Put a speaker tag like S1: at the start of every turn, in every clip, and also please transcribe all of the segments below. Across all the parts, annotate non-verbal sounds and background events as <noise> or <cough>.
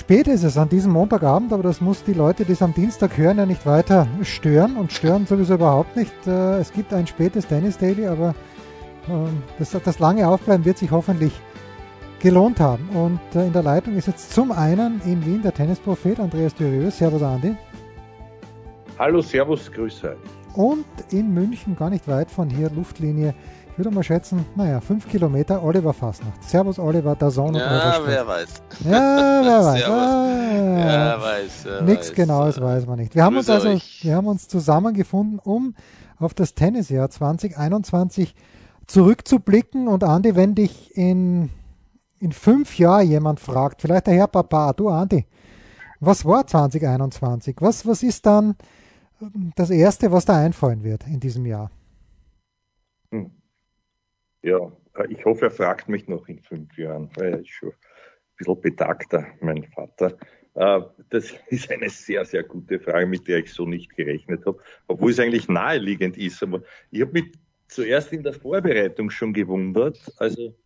S1: Spät ist es an diesem Montagabend, aber das muss die Leute, die es am Dienstag hören, ja nicht weiter stören und stören sowieso überhaupt nicht. Äh, es gibt ein spätes Tennis Daily, aber ähm, das, das lange Aufbleiben wird sich hoffentlich gelohnt haben. Und äh, in der Leitung ist jetzt zum einen in Wien der Tennisprophet Andreas Dürieu. Servus Andi.
S2: Hallo, Servus, Grüße.
S1: Und in München, gar nicht weit von hier, Luftlinie würde mal schätzen, naja, fünf Kilometer, Oliver Fasnacht. Servus Oliver, der Sohn
S3: Ja, wer weiß.
S1: Ja, wer <laughs> weiß.
S3: Ah, ja, weiß. Wer
S1: Nichts
S3: weiß.
S1: Genaues weiß man nicht. Wir haben uns also,
S3: euch.
S1: wir haben uns zusammengefunden, um auf das Tennisjahr 2021 zurückzublicken. Und Andi, wenn dich in, in fünf Jahren jemand fragt, vielleicht der Herr Papa, du Andi, was war 2021? Was, was ist dann das Erste, was da einfallen wird in diesem Jahr?
S2: Hm. Ja, äh, ich hoffe, er fragt mich noch in fünf Jahren, er ist schon ein bisschen betagter, mein Vater. Äh, Das <laughs> ist eine sehr, sehr gute Frage, mit der ich so nicht gerechnet habe, obwohl es eigentlich naheliegend ist. Aber ich habe mich zuerst in der Vorbereitung schon gewundert. Also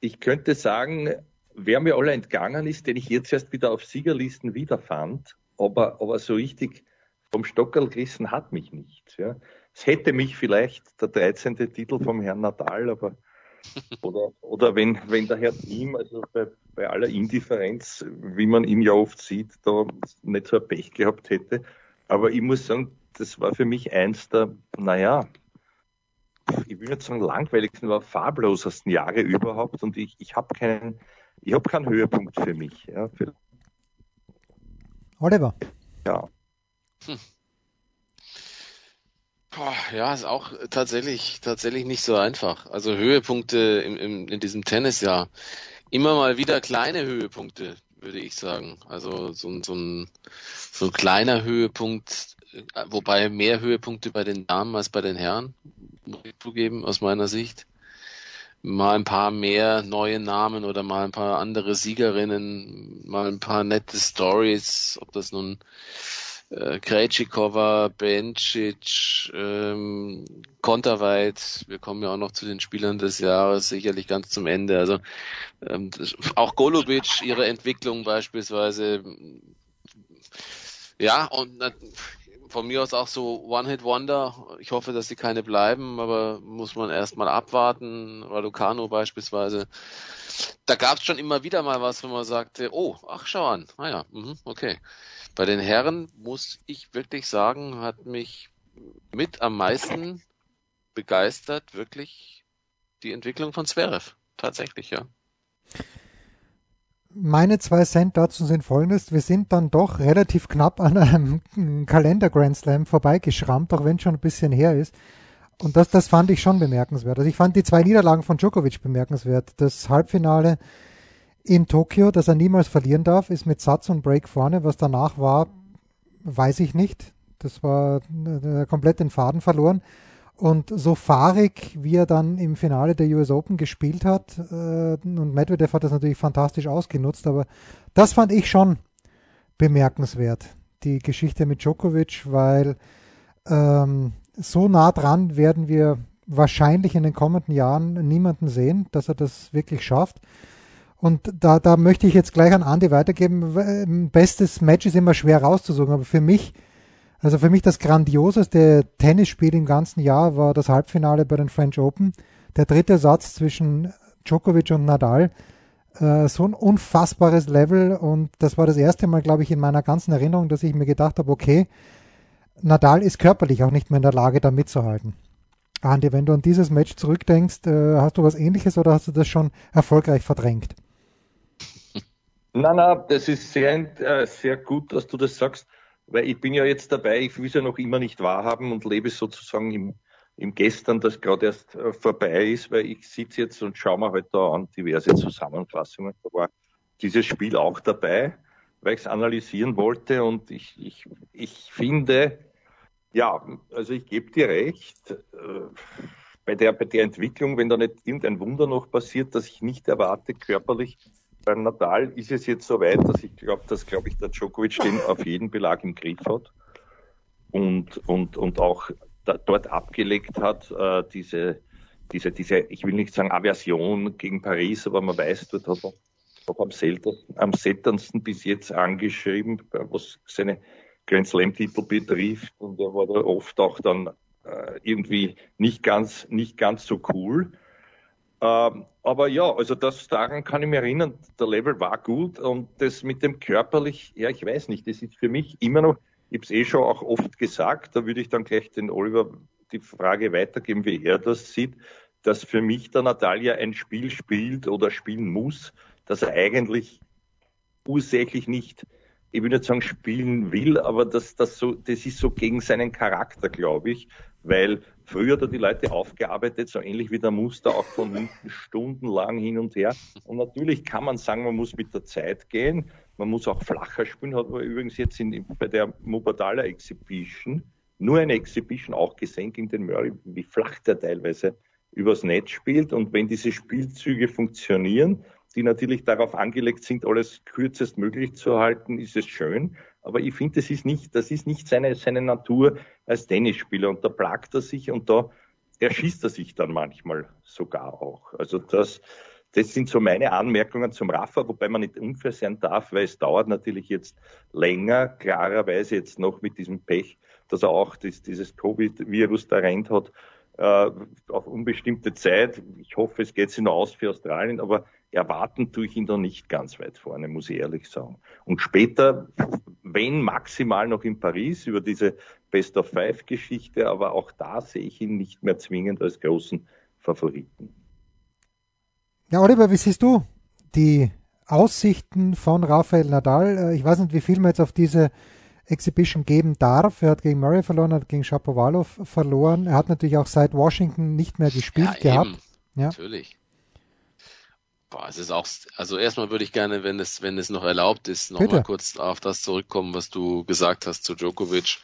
S2: ich könnte sagen, wer mir alle entgangen ist, den ich jetzt erst wieder auf Siegerlisten wiederfand, aber, aber so richtig vom Stockerl gerissen hat mich nicht. Ja. Es hätte mich vielleicht der 13. Titel vom Herrn Nadal, aber <laughs> oder, oder wenn, wenn der Herr Thiem, also bei, bei aller Indifferenz, wie man ihn ja oft sieht, da nicht so ein Pech gehabt hätte. Aber ich muss sagen, das war für mich eins der, naja, ich will nicht sagen langweiligsten, aber farblosesten Jahre überhaupt. Und ich, ich habe keinen, ich habe keinen Höhepunkt für mich. Ja, für,
S1: Oliver.
S2: ja.
S3: Boah, ja, ist auch tatsächlich, tatsächlich nicht so einfach. Also Höhepunkte im, im, in diesem Tennisjahr. Immer mal wieder kleine Höhepunkte, würde ich sagen. Also so, ein- so, ein, so ein kleiner Höhepunkt, äh, wobei mehr Höhepunkte bei den Damen als bei den Herren, muss ich zugeben, aus meiner Sicht. Mal ein paar mehr neue Namen oder mal ein paar andere Siegerinnen, mal ein paar nette Stories, ob das nun äh, Krejcikova, Bencic, ähm, Konterweit, wir kommen ja auch noch zu den Spielern des Jahres, sicherlich ganz zum Ende. Also ähm, das, auch Golubic, ihre Entwicklung beispielsweise. Ja, und na, von mir aus auch so One-Hit-Wonder. Ich hoffe, dass sie keine bleiben, aber muss man erstmal abwarten. Raducano beispielsweise. Da gab es schon immer wieder mal was, wenn man sagte, oh, ach schau an, naja, mhm, okay. Bei den Herren muss ich wirklich sagen, hat mich mit am meisten begeistert wirklich die Entwicklung von Zverev. Tatsächlich, ja.
S1: Meine zwei Cent dazu sind folgendes. Wir sind dann doch relativ knapp an einem Kalender Grand Slam vorbeigeschrammt, auch wenn schon ein bisschen her ist. Und das, das fand ich schon bemerkenswert. Also ich fand die zwei Niederlagen von Djokovic bemerkenswert. Das Halbfinale in Tokio, das er niemals verlieren darf, ist mit Satz und Break vorne. Was danach war, weiß ich nicht. Das war äh, komplett den Faden verloren. Und so fahrig, wie er dann im Finale der US Open gespielt hat, äh, und Medvedev hat das natürlich fantastisch ausgenutzt, aber das fand ich schon bemerkenswert, die Geschichte mit Djokovic, weil ähm, so nah dran werden wir wahrscheinlich in den kommenden Jahren niemanden sehen, dass er das wirklich schafft. Und da, da möchte ich jetzt gleich an Andi weitergeben. W- Bestes Match ist immer schwer rauszusuchen, aber für mich, also für mich das grandioseste Tennisspiel im ganzen Jahr war das Halbfinale bei den French Open. Der dritte Satz zwischen Djokovic und Nadal. Äh, so ein unfassbares Level und das war das erste Mal, glaube ich, in meiner ganzen Erinnerung, dass ich mir gedacht habe, okay, Nadal ist körperlich auch nicht mehr in der Lage, da mitzuhalten. Andi, wenn du an dieses Match zurückdenkst, äh, hast du was ähnliches oder hast du das schon erfolgreich verdrängt?
S2: Nein, nein, das ist sehr, äh, sehr gut, dass du das sagst, weil ich bin ja jetzt dabei, ich will es ja noch immer nicht wahrhaben und lebe sozusagen im, im Gestern, das gerade erst äh, vorbei ist, weil ich sitze jetzt und schaue mir halt da an diverse Zusammenfassungen. Da war dieses Spiel auch dabei. weil ich es analysieren wollte und ich, ich, ich finde, ja, also ich gebe dir recht, äh, bei der, bei der Entwicklung, wenn da nicht irgendein Wunder noch passiert, das ich nicht erwarte körperlich, beim Natal ist es jetzt so weit, dass ich glaube, dass, glaube ich, der Djokovic den <laughs> auf jeden Belag im Griff hat und, und, und auch da, dort abgelegt hat, äh, diese, diese, diese, ich will nicht sagen Aversion gegen Paris, aber man weiß, dort hat er auch am, seltensten, am seltensten bis jetzt angeschrieben, was seine Grand Slam-Titel betrifft. Und er war da oft auch dann äh, irgendwie nicht ganz, nicht ganz so cool. Ähm, aber ja, also das daran kann ich mich erinnern, der Level war gut und das mit dem körperlich, ja, ich weiß nicht, das ist für mich immer noch, ich habe es eh schon auch oft gesagt, da würde ich dann gleich den Oliver die Frage weitergeben, wie er das sieht, dass für mich der Natalia ein Spiel spielt oder spielen muss, dass er eigentlich ursächlich nicht, ich würde nicht sagen spielen will, aber das, das, so, das ist so gegen seinen Charakter, glaube ich, weil früher er die Leute aufgearbeitet, so ähnlich wie der Muster auch von hinten stundenlang hin und her. Und natürlich kann man sagen, man muss mit der Zeit gehen, man muss auch flacher spielen, hat man übrigens jetzt in, bei der Mubadala Exhibition, nur eine Exhibition auch gesehen gegen den Murray, wie flach der teilweise übers Netz spielt. Und wenn diese Spielzüge funktionieren, die natürlich darauf angelegt sind, alles kürzest möglich zu halten, ist es schön. Aber ich finde, das ist nicht, das ist nicht seine, seine Natur als Tennisspieler. Und da plagt er sich und da erschießt er sich dann manchmal sogar auch. Also das, das sind so meine Anmerkungen zum Rafa, wobei man nicht unfair sein darf, weil es dauert natürlich jetzt länger, klarerweise jetzt noch mit diesem Pech, dass er auch das, dieses Covid-Virus da rennt hat, äh, auf unbestimmte Zeit. Ich hoffe, es geht sich noch aus für Australien, aber erwarten tue ich ihn da nicht ganz weit vorne, muss ich ehrlich sagen. Und später, wenn maximal noch in Paris über diese Best of Five Geschichte, aber auch da sehe ich ihn nicht mehr zwingend als großen Favoriten.
S1: Ja, Oliver, wie siehst du die Aussichten von Rafael Nadal? Äh, ich weiß nicht, wie viel man jetzt auf diese Exhibition geben darf. Er hat gegen Murray verloren, hat gegen Shapovalov verloren. Er hat natürlich auch seit Washington nicht mehr gespielt ja, gehabt.
S3: Ja, natürlich. Boah, es ist auch, also erstmal würde ich gerne, wenn es, wenn es noch erlaubt ist, nochmal kurz auf das zurückkommen, was du gesagt hast zu Djokovic.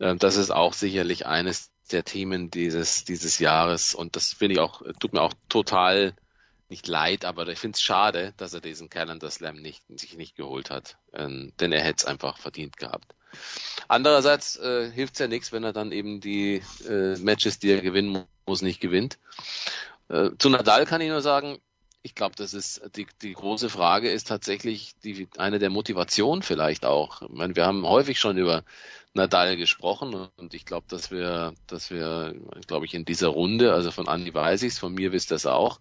S3: Ähm, das ist auch sicherlich eines der Themen dieses, dieses Jahres und das finde ich auch, tut mir auch total nicht leid, aber ich finde es schade, dass er diesen Calendar Slam nicht, sich nicht geholt hat, ähm, denn er hätte es einfach verdient gehabt. Andererseits äh, hilft es ja nichts, wenn er dann eben die äh, Matches, die er gewinnen muss, nicht gewinnt. Äh, zu Nadal kann ich nur sagen, ich glaube, das ist die, die große Frage ist tatsächlich die, eine der Motivation vielleicht auch. Ich meine, wir haben häufig schon über Nadal gesprochen und ich glaube, dass wir, dass wir, glaube ich, in dieser Runde, also von Andi weiß ich's, von mir wisst das auch.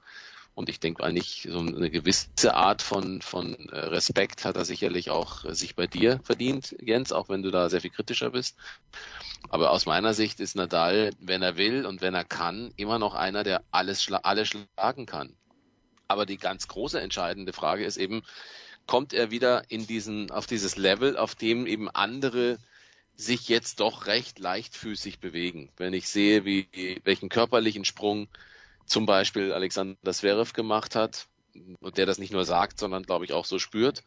S3: Und ich denke eigentlich, so eine gewisse Art von, von äh, Respekt hat er sicherlich auch sich bei dir verdient, Jens, auch wenn du da sehr viel kritischer bist. Aber aus meiner Sicht ist Nadal, wenn er will und wenn er kann, immer noch einer, der alles, alles schlagen kann. Aber die ganz große entscheidende Frage ist eben, kommt er wieder in diesen, auf dieses Level, auf dem eben andere sich jetzt doch recht leichtfüßig bewegen. Wenn ich sehe, wie, welchen körperlichen Sprung zum Beispiel Alexander Zverev gemacht hat, und der das nicht nur sagt, sondern glaube ich auch so spürt,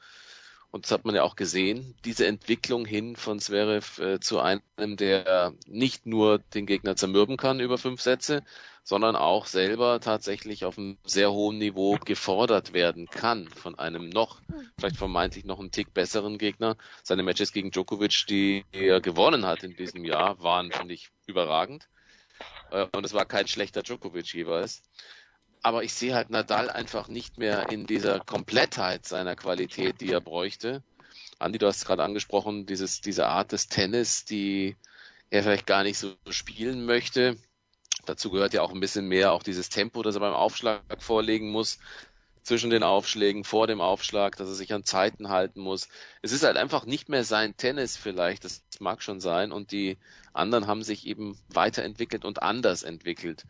S3: und das hat man ja auch gesehen, diese Entwicklung hin von Zverev äh, zu einem, der nicht nur den Gegner zermürben kann über fünf Sätze, sondern auch selber tatsächlich auf einem sehr hohen Niveau gefordert werden kann von einem noch, vielleicht vermeintlich noch einen Tick besseren Gegner. Seine Matches gegen Djokovic, die er gewonnen hat in diesem Jahr, waren, finde ich, überragend. Äh, und es war kein schlechter Djokovic jeweils aber ich sehe halt Nadal einfach nicht mehr in dieser Komplettheit seiner Qualität, die er bräuchte. Andi, du hast es gerade angesprochen, dieses, diese Art des Tennis, die er vielleicht gar nicht so spielen möchte. Dazu gehört ja auch ein bisschen mehr auch dieses Tempo, das er beim Aufschlag vorlegen muss, zwischen den Aufschlägen, vor dem Aufschlag, dass er sich an Zeiten halten muss. Es ist halt einfach nicht mehr sein Tennis vielleicht, das mag schon sein, und die anderen haben sich eben weiterentwickelt und anders entwickelt.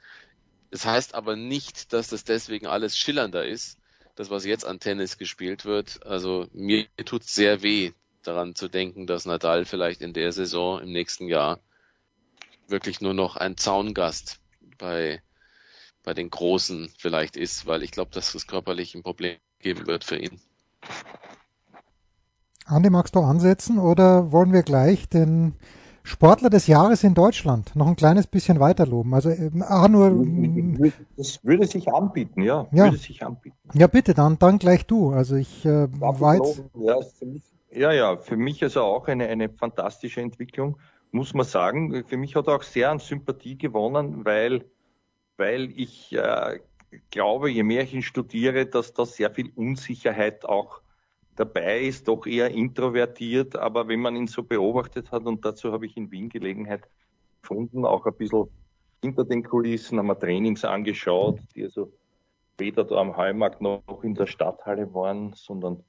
S3: Das heißt aber nicht, dass das deswegen alles schillernder ist, das, was jetzt an Tennis gespielt wird. Also mir tut es sehr weh, daran zu denken, dass Nadal vielleicht in der Saison im nächsten Jahr wirklich nur noch ein Zaungast bei, bei den Großen vielleicht ist, weil ich glaube, dass es körperlich ein Problem geben wird für ihn.
S1: Andi, magst du ansetzen oder wollen wir gleich den Sportler des Jahres in Deutschland noch ein kleines bisschen weiter loben? Also ah, nur.
S2: Das würde sich anbieten, ja.
S1: Ja,
S2: würde sich anbieten.
S1: ja bitte, dann, dann gleich du. Also ich äh, jetzt,
S2: Ja, für mich, ja, ja, für mich also auch eine, eine fantastische Entwicklung, muss man sagen. Für mich hat er auch sehr an Sympathie gewonnen, weil, weil ich äh, glaube, je mehr ich ihn studiere, dass da sehr viel Unsicherheit auch dabei ist, doch eher introvertiert, aber wenn man ihn so beobachtet hat, und dazu habe ich in Wien Gelegenheit gefunden, auch ein bisschen hinter den Kulissen, haben wir Trainings angeschaut, die also weder da am Heumarkt noch in der Stadthalle waren, sondern,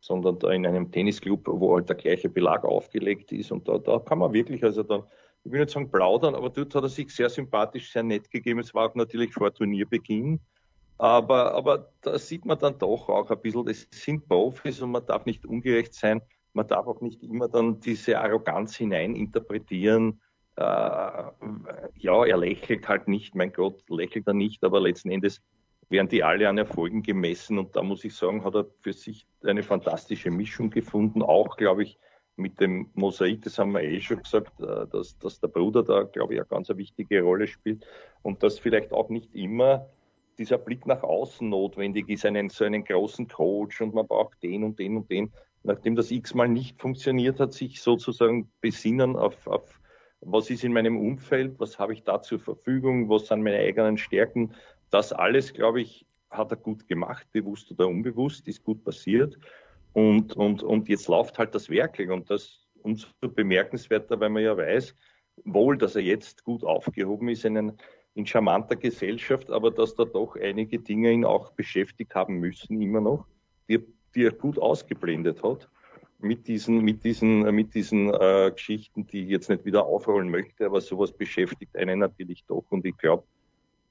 S2: sondern da in einem Tennisclub, wo halt der gleiche Belag aufgelegt ist. Und da, da kann man wirklich, also dann, ich will nicht sagen plaudern, aber dort hat er sich sehr sympathisch, sehr nett gegeben. Es war auch natürlich vor Turnierbeginn. Aber, aber da sieht man dann doch auch ein bisschen, das sind Profis und man darf nicht ungerecht sein. Man darf auch nicht immer dann diese Arroganz hineininterpretieren. Äh, ja, er lächelt halt nicht, mein Gott, lächelt er nicht, aber letzten Endes werden die alle an Erfolgen gemessen und da muss ich sagen, hat er für sich eine fantastische Mischung gefunden, auch glaube ich mit dem Mosaik, das haben wir eh schon gesagt, äh, dass, dass der Bruder da glaube ich eine ganz wichtige Rolle spielt und dass vielleicht auch nicht immer dieser Blick nach außen notwendig ist, einen, so einen großen Coach und man braucht den und den und den. Nachdem das x-mal nicht funktioniert hat, sich sozusagen besinnen auf, auf was ist in meinem Umfeld, was habe ich da zur Verfügung, was sind meine eigenen Stärken. Das alles, glaube ich, hat er gut gemacht, bewusst oder unbewusst, ist gut passiert. Und, und, und jetzt läuft halt das wirklich und das umso bemerkenswerter, weil man ja weiß, wohl, dass er jetzt gut aufgehoben ist, einen in charmanter Gesellschaft, aber dass da doch einige Dinge ihn auch beschäftigt haben müssen, immer noch, die, die er gut ausgeblendet hat mit diesen, mit diesen, mit diesen äh, Geschichten, die ich jetzt nicht wieder aufrollen möchte, aber sowas beschäftigt einen natürlich doch. Und ich glaube,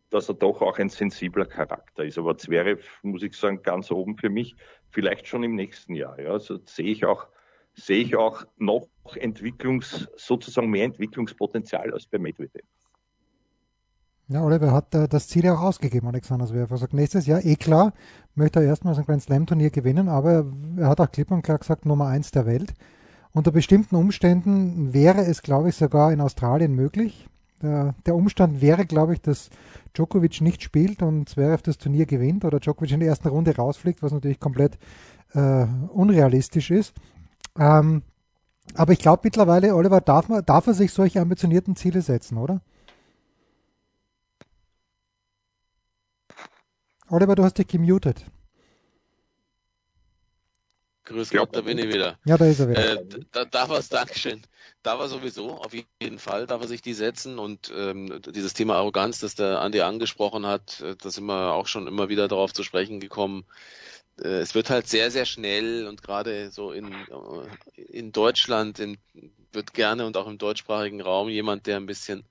S2: dass er doch auch ein sensibler Charakter ist. Aber Zverev, muss ich sagen, ganz oben für mich, vielleicht schon im nächsten Jahr. Ja. Also sehe ich auch, sehe ich auch noch Entwicklungs, sozusagen mehr Entwicklungspotenzial als bei Medvedev.
S1: Ja, Oliver hat äh, das Ziel ja auch ausgegeben, Alexander Zverev. Er sagt, nächstes Jahr, eh klar, möchte er erstmals ein Grand Slam Turnier gewinnen, aber er hat auch klipp und klar gesagt, Nummer eins der Welt. Unter bestimmten Umständen wäre es, glaube ich, sogar in Australien möglich. Der, der Umstand wäre, glaube ich, dass Djokovic nicht spielt und Zverev das Turnier gewinnt oder Djokovic in der ersten Runde rausfliegt, was natürlich komplett äh, unrealistisch ist. Ähm, aber ich glaube mittlerweile, Oliver, darf, man, darf er sich solche ambitionierten Ziele setzen, oder? Oliver, du hast dich gemutet.
S3: Grüß Gott, da bin ich wieder.
S1: Ja, da ist er wieder.
S3: Äh, da darf er Dankeschön. Da war sowieso, auf jeden Fall, darf er sich die setzen und ähm, dieses Thema Arroganz, das der Andi angesprochen hat, äh, da sind wir auch schon immer wieder darauf zu sprechen gekommen. Äh, es wird halt sehr, sehr schnell und gerade so in, äh, in Deutschland in, wird gerne und auch im deutschsprachigen Raum jemand, der ein bisschen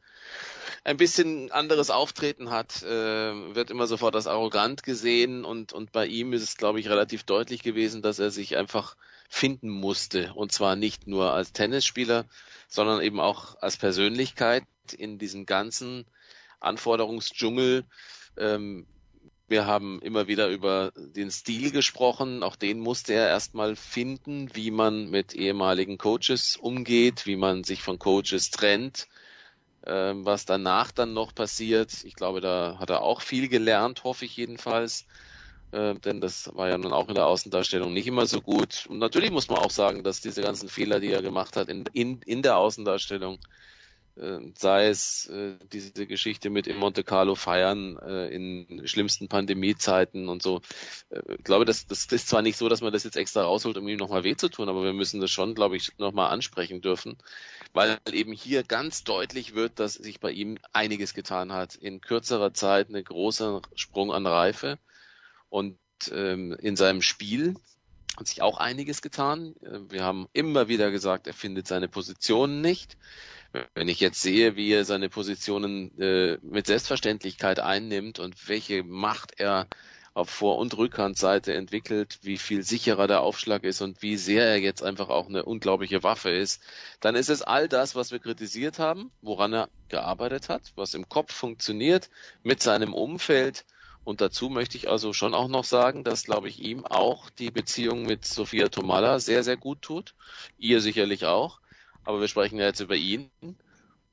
S3: ein bisschen anderes Auftreten hat, äh, wird immer sofort als arrogant gesehen und, und bei ihm ist es, glaube ich, relativ deutlich gewesen, dass er sich einfach finden musste und zwar nicht nur als Tennisspieler, sondern eben auch als Persönlichkeit in diesem ganzen Anforderungsdschungel. Ähm, wir haben immer wieder über den Stil gesprochen. Auch den musste er erstmal finden, wie man mit ehemaligen Coaches umgeht, wie man sich von Coaches trennt, was danach dann noch passiert. Ich glaube, da hat er auch viel gelernt, hoffe ich jedenfalls. Äh, denn das war ja nun auch in der Außendarstellung nicht immer so gut. Und natürlich muss man auch sagen, dass diese ganzen Fehler, die er gemacht hat in, in, in der Außendarstellung, sei es äh, diese Geschichte mit im Monte Carlo feiern äh, in schlimmsten Pandemiezeiten und so. Äh, ich glaube, das, das ist zwar nicht so, dass man das jetzt extra rausholt, um ihm nochmal weh zu tun, aber wir müssen das schon, glaube ich, nochmal ansprechen dürfen, weil eben hier ganz deutlich wird, dass sich bei ihm einiges getan hat. In kürzerer Zeit eine große Sprung an Reife und ähm, in seinem Spiel hat sich auch einiges getan. Äh, wir haben immer wieder gesagt, er findet seine Position nicht. Wenn ich jetzt sehe, wie er seine Positionen äh, mit Selbstverständlichkeit einnimmt und welche Macht er auf Vor- und Rückhandseite entwickelt, wie viel sicherer der Aufschlag ist und wie sehr er jetzt einfach auch eine unglaubliche Waffe ist, dann ist es all das, was wir kritisiert haben, woran er gearbeitet hat, was im Kopf funktioniert, mit seinem Umfeld Und dazu möchte ich also schon auch noch sagen, dass, glaube ich, ihm auch die Beziehung mit Sophia Tomalla sehr, sehr gut tut. Ihr sicherlich auch. Aber wir sprechen ja jetzt über ihn.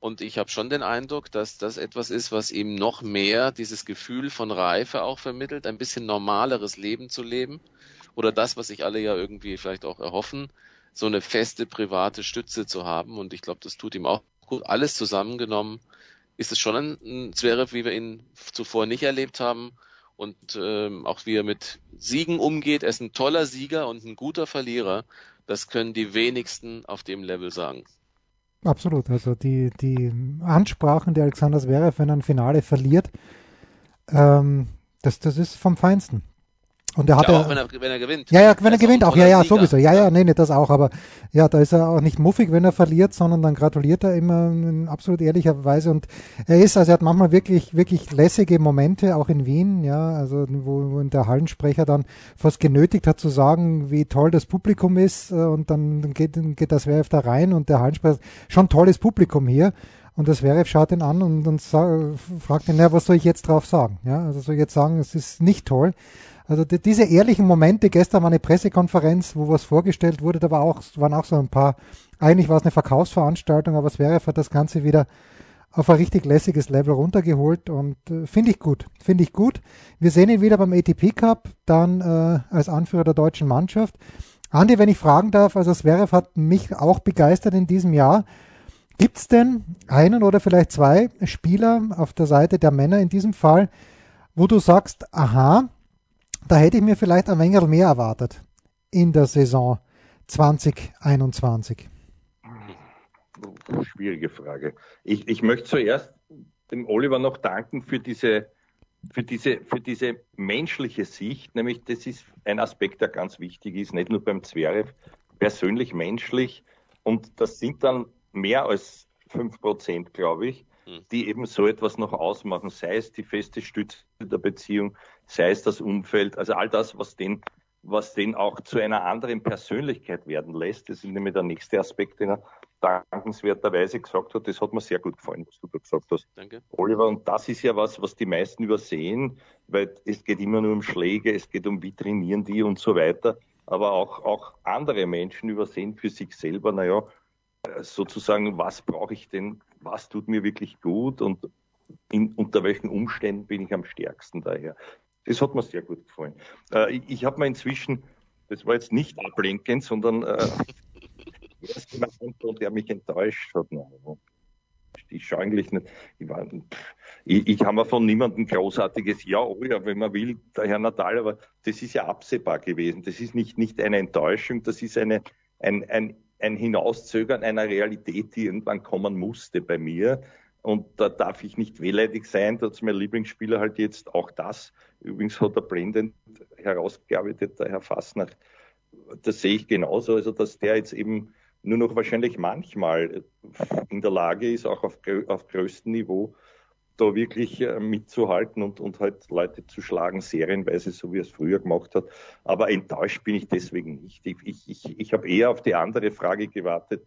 S3: Und ich habe schon den Eindruck, dass das etwas ist, was ihm noch mehr dieses Gefühl von Reife auch vermittelt, ein bisschen normaleres Leben zu leben. Oder das, was sich alle ja irgendwie vielleicht auch erhoffen, so eine feste private Stütze zu haben. Und ich glaube, das tut ihm auch gut. Alles zusammengenommen ist es schon ein, Zverev, wie wir ihn zuvor nicht erlebt haben. Und ähm, auch wie er mit Siegen umgeht. Er ist ein toller Sieger und ein guter Verlierer. Das können die wenigsten auf dem Level sagen.
S1: Absolut. Also die, die Ansprachen der Alexander Zverev, wenn er ein Finale verliert, ähm, das, das ist vom Feinsten. Und er hat ja,
S3: auch wenn er, wenn er gewinnt.
S1: Ja, ja, wenn er gewinnt auch. Ja, ja, sowieso. Ja, ja, nee, nicht das auch. Aber ja, da ist er auch nicht muffig, wenn er verliert, sondern dann gratuliert er immer in absolut ehrlicher Weise. Und er ist, also er hat manchmal wirklich, wirklich lässige Momente, auch in Wien, ja, also wo, wo der Hallensprecher dann fast genötigt hat zu sagen, wie toll das Publikum ist. Äh, und dann geht, geht das Werf da rein und der Hallensprecher, schon tolles Publikum hier. Und das Zverev schaut ihn an und, und fragt ihn, ja, was soll ich jetzt drauf sagen? Ja, also soll ich jetzt sagen, es ist nicht toll. Also die, diese ehrlichen Momente, gestern war eine Pressekonferenz, wo was vorgestellt wurde, da war auch, waren auch so ein paar, eigentlich war es eine Verkaufsveranstaltung, aber Zverev hat das Ganze wieder auf ein richtig lässiges Level runtergeholt und äh, finde ich gut, finde ich gut. Wir sehen ihn wieder beim ATP Cup, dann äh, als Anführer der deutschen Mannschaft. Andi, wenn ich fragen darf, also Zverev hat mich auch begeistert in diesem Jahr. Gibt es denn einen oder vielleicht zwei Spieler auf der Seite der Männer in diesem Fall, wo du sagst, aha, da hätte ich mir vielleicht ein wenig mehr erwartet in der Saison 2021.
S2: Schwierige Frage. Ich, ich möchte zuerst dem Oliver noch danken für diese, für, diese, für diese menschliche Sicht, nämlich das ist ein Aspekt, der ganz wichtig ist, nicht nur beim Zverev, persönlich menschlich. Und das sind dann mehr als fünf Prozent, glaube ich. Die eben so etwas noch ausmachen, sei es die feste Stütze der Beziehung, sei es das Umfeld, also all das, was den, was den auch zu einer anderen Persönlichkeit werden lässt. Das ist nämlich der nächste Aspekt, den er dankenswerterweise gesagt hat. Das hat mir sehr gut gefallen, was du da gesagt hast. Danke. Oliver, und das ist ja was, was die meisten übersehen, weil es geht immer nur um Schläge, es geht um wie trainieren die und so weiter. Aber auch, auch andere Menschen übersehen für sich selber, naja, sozusagen, was brauche ich denn, was tut mir wirklich gut und in, unter welchen Umständen bin ich am stärksten daher. Das hat mir sehr gut gefallen. Äh, ich ich habe mir inzwischen, das war jetzt nicht ablenkend, sondern äh, <laughs> der mich enttäuscht hat. Ich schaue eigentlich nicht, ich, ich, ich habe mir von niemandem großartiges Ja, oh ja, wenn man will, der Herr Natal, aber das ist ja absehbar gewesen. Das ist nicht, nicht eine Enttäuschung, das ist eine, ein, ein ein Hinauszögern einer Realität, die irgendwann kommen musste bei mir. Und da darf ich nicht wehleidig sein, da ist mein Lieblingsspieler halt jetzt auch das. Übrigens hat er blendend herausgearbeitet, der Herr Fassner. Das sehe ich genauso, also dass der jetzt eben nur noch wahrscheinlich manchmal in der Lage ist, auch auf, auf größtem Niveau da wirklich äh, mitzuhalten und, und halt Leute zu schlagen, serienweise, so wie er es früher gemacht hat. Aber enttäuscht bin ich deswegen nicht. Ich, ich, ich, ich habe eher auf die andere Frage gewartet,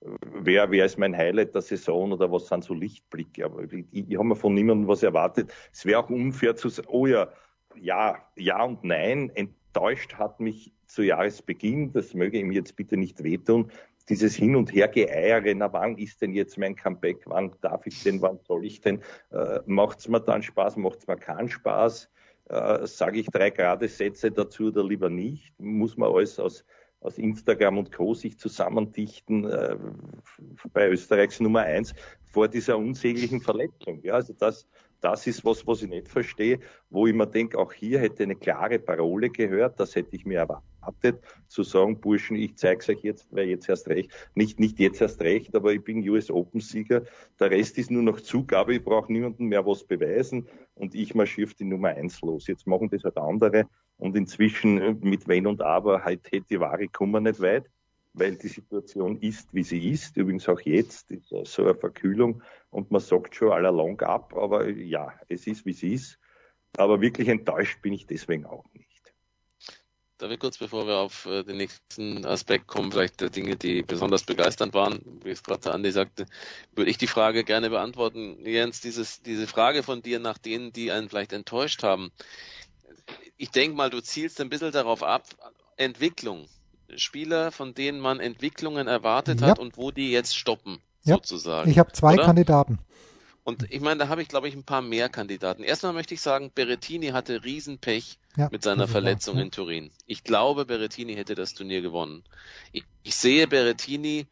S2: wer, wer ist mein Highlight der Saison oder was sind so Lichtblicke. Aber ich, ich habe mir von niemandem was erwartet. Es wäre auch unfair zu sagen, oh ja, ja, ja und nein. Enttäuscht hat mich zu Jahresbeginn, das möge ihm jetzt bitte nicht wehtun, dieses Hin- und Hergeeiere, na wann ist denn jetzt mein Comeback, wann darf ich denn, wann soll ich denn, äh, macht's mir dann Spaß, macht's mir keinen Spaß, äh, sage ich drei gerade Sätze dazu oder lieber nicht, muss man alles aus, aus Instagram und Co. sich zusammendichten äh, bei Österreichs Nummer eins vor dieser unsäglichen Verletzung. Ja, also das, das ist was, was ich nicht verstehe, wo ich mir denke, auch hier hätte eine klare Parole gehört, das hätte ich mir erwartet, zu sagen, Burschen, ich zeige euch jetzt, weil jetzt erst recht, nicht, nicht jetzt erst recht, aber ich bin US Open Sieger, der Rest ist nur noch Zugabe, ich brauche niemandem mehr was beweisen und ich marschiere die Nummer eins los. Jetzt machen das halt andere und inzwischen äh, mit Wenn und Aber, halt hätte die Ware kommen nicht weit weil die Situation ist, wie sie ist. Übrigens auch jetzt ist so eine Verkühlung und man sagt schon allalong ab, aber ja, es ist, wie es ist. Aber wirklich enttäuscht bin ich deswegen auch nicht.
S3: Darf ich kurz, bevor wir auf äh, den nächsten Aspekt kommen, vielleicht der Dinge, die besonders begeisternd waren, wie es gerade Andi sagte, würde ich die Frage gerne beantworten. Jens, dieses, diese Frage von dir nach denen, die einen vielleicht enttäuscht haben. Ich denke mal, du zielst ein bisschen darauf ab, Entwicklung. Spieler, von denen man Entwicklungen erwartet ja. hat und wo die jetzt stoppen, ja. sozusagen.
S1: Ich habe zwei oder? Kandidaten.
S3: Und ich meine, da habe ich, glaube ich, ein paar mehr Kandidaten. Erstmal möchte ich sagen, Berettini hatte Riesenpech ja, mit seiner Verletzung wahr, ja. in Turin. Ich glaube, Berettini hätte das Turnier gewonnen. Ich, ich sehe Berettini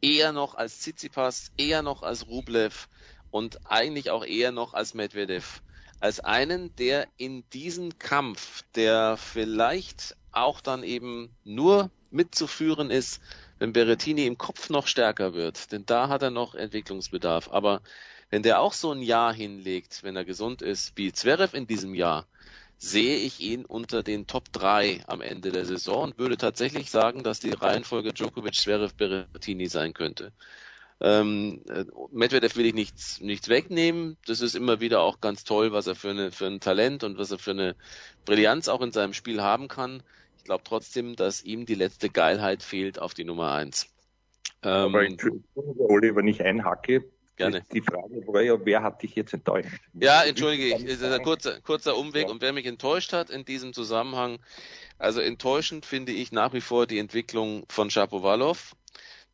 S3: eher noch als Tsitsipas, eher noch als Rublev und eigentlich auch eher noch als Medvedev. Als einen, der in diesen Kampf, der vielleicht auch dann eben nur mitzuführen ist, wenn Berettini im Kopf noch stärker wird, denn da hat er noch Entwicklungsbedarf. Aber wenn der auch so ein Jahr hinlegt, wenn er gesund ist, wie Zverev in diesem Jahr, sehe ich ihn unter den Top 3 am Ende der Saison und würde tatsächlich sagen, dass die Reihenfolge Djokovic, Zverev, Berrettini sein könnte. Ähm, äh, Medvedev will ich nichts, nichts wegnehmen. Das ist immer wieder auch ganz toll, was er für, eine, für ein Talent und was er für eine Brillanz auch in seinem Spiel haben kann. Ich glaube trotzdem, dass ihm die letzte Geilheit fehlt auf die Nummer 1.
S2: Ähm, Aber Entschuldigung, Oliver, nicht einhacke.
S3: Gerne.
S2: Die Frage war ja, wer hat dich jetzt enttäuscht?
S3: Ja, entschuldige, ich, ist ein kurzer, kurzer Umweg. Ja. Und wer mich enttäuscht hat in diesem Zusammenhang, also enttäuschend finde ich nach wie vor die Entwicklung von Shapovalov,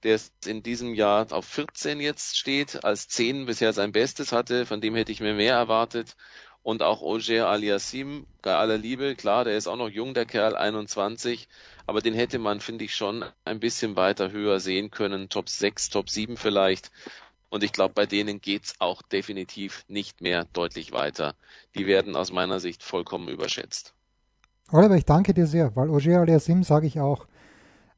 S3: der in diesem Jahr auf 14 jetzt steht, als 10 bisher sein Bestes hatte, von dem hätte ich mir mehr erwartet. Und auch Oger Aliassim, bei aller Liebe, klar, der ist auch noch jung, der Kerl, 21, aber den hätte man, finde ich, schon ein bisschen weiter höher sehen können, Top 6, Top 7 vielleicht. Und ich glaube, bei denen geht's auch definitiv nicht mehr deutlich weiter. Die werden aus meiner Sicht vollkommen überschätzt.
S1: Oliver, ich danke dir sehr, weil Ogier Aliasim sage ich auch.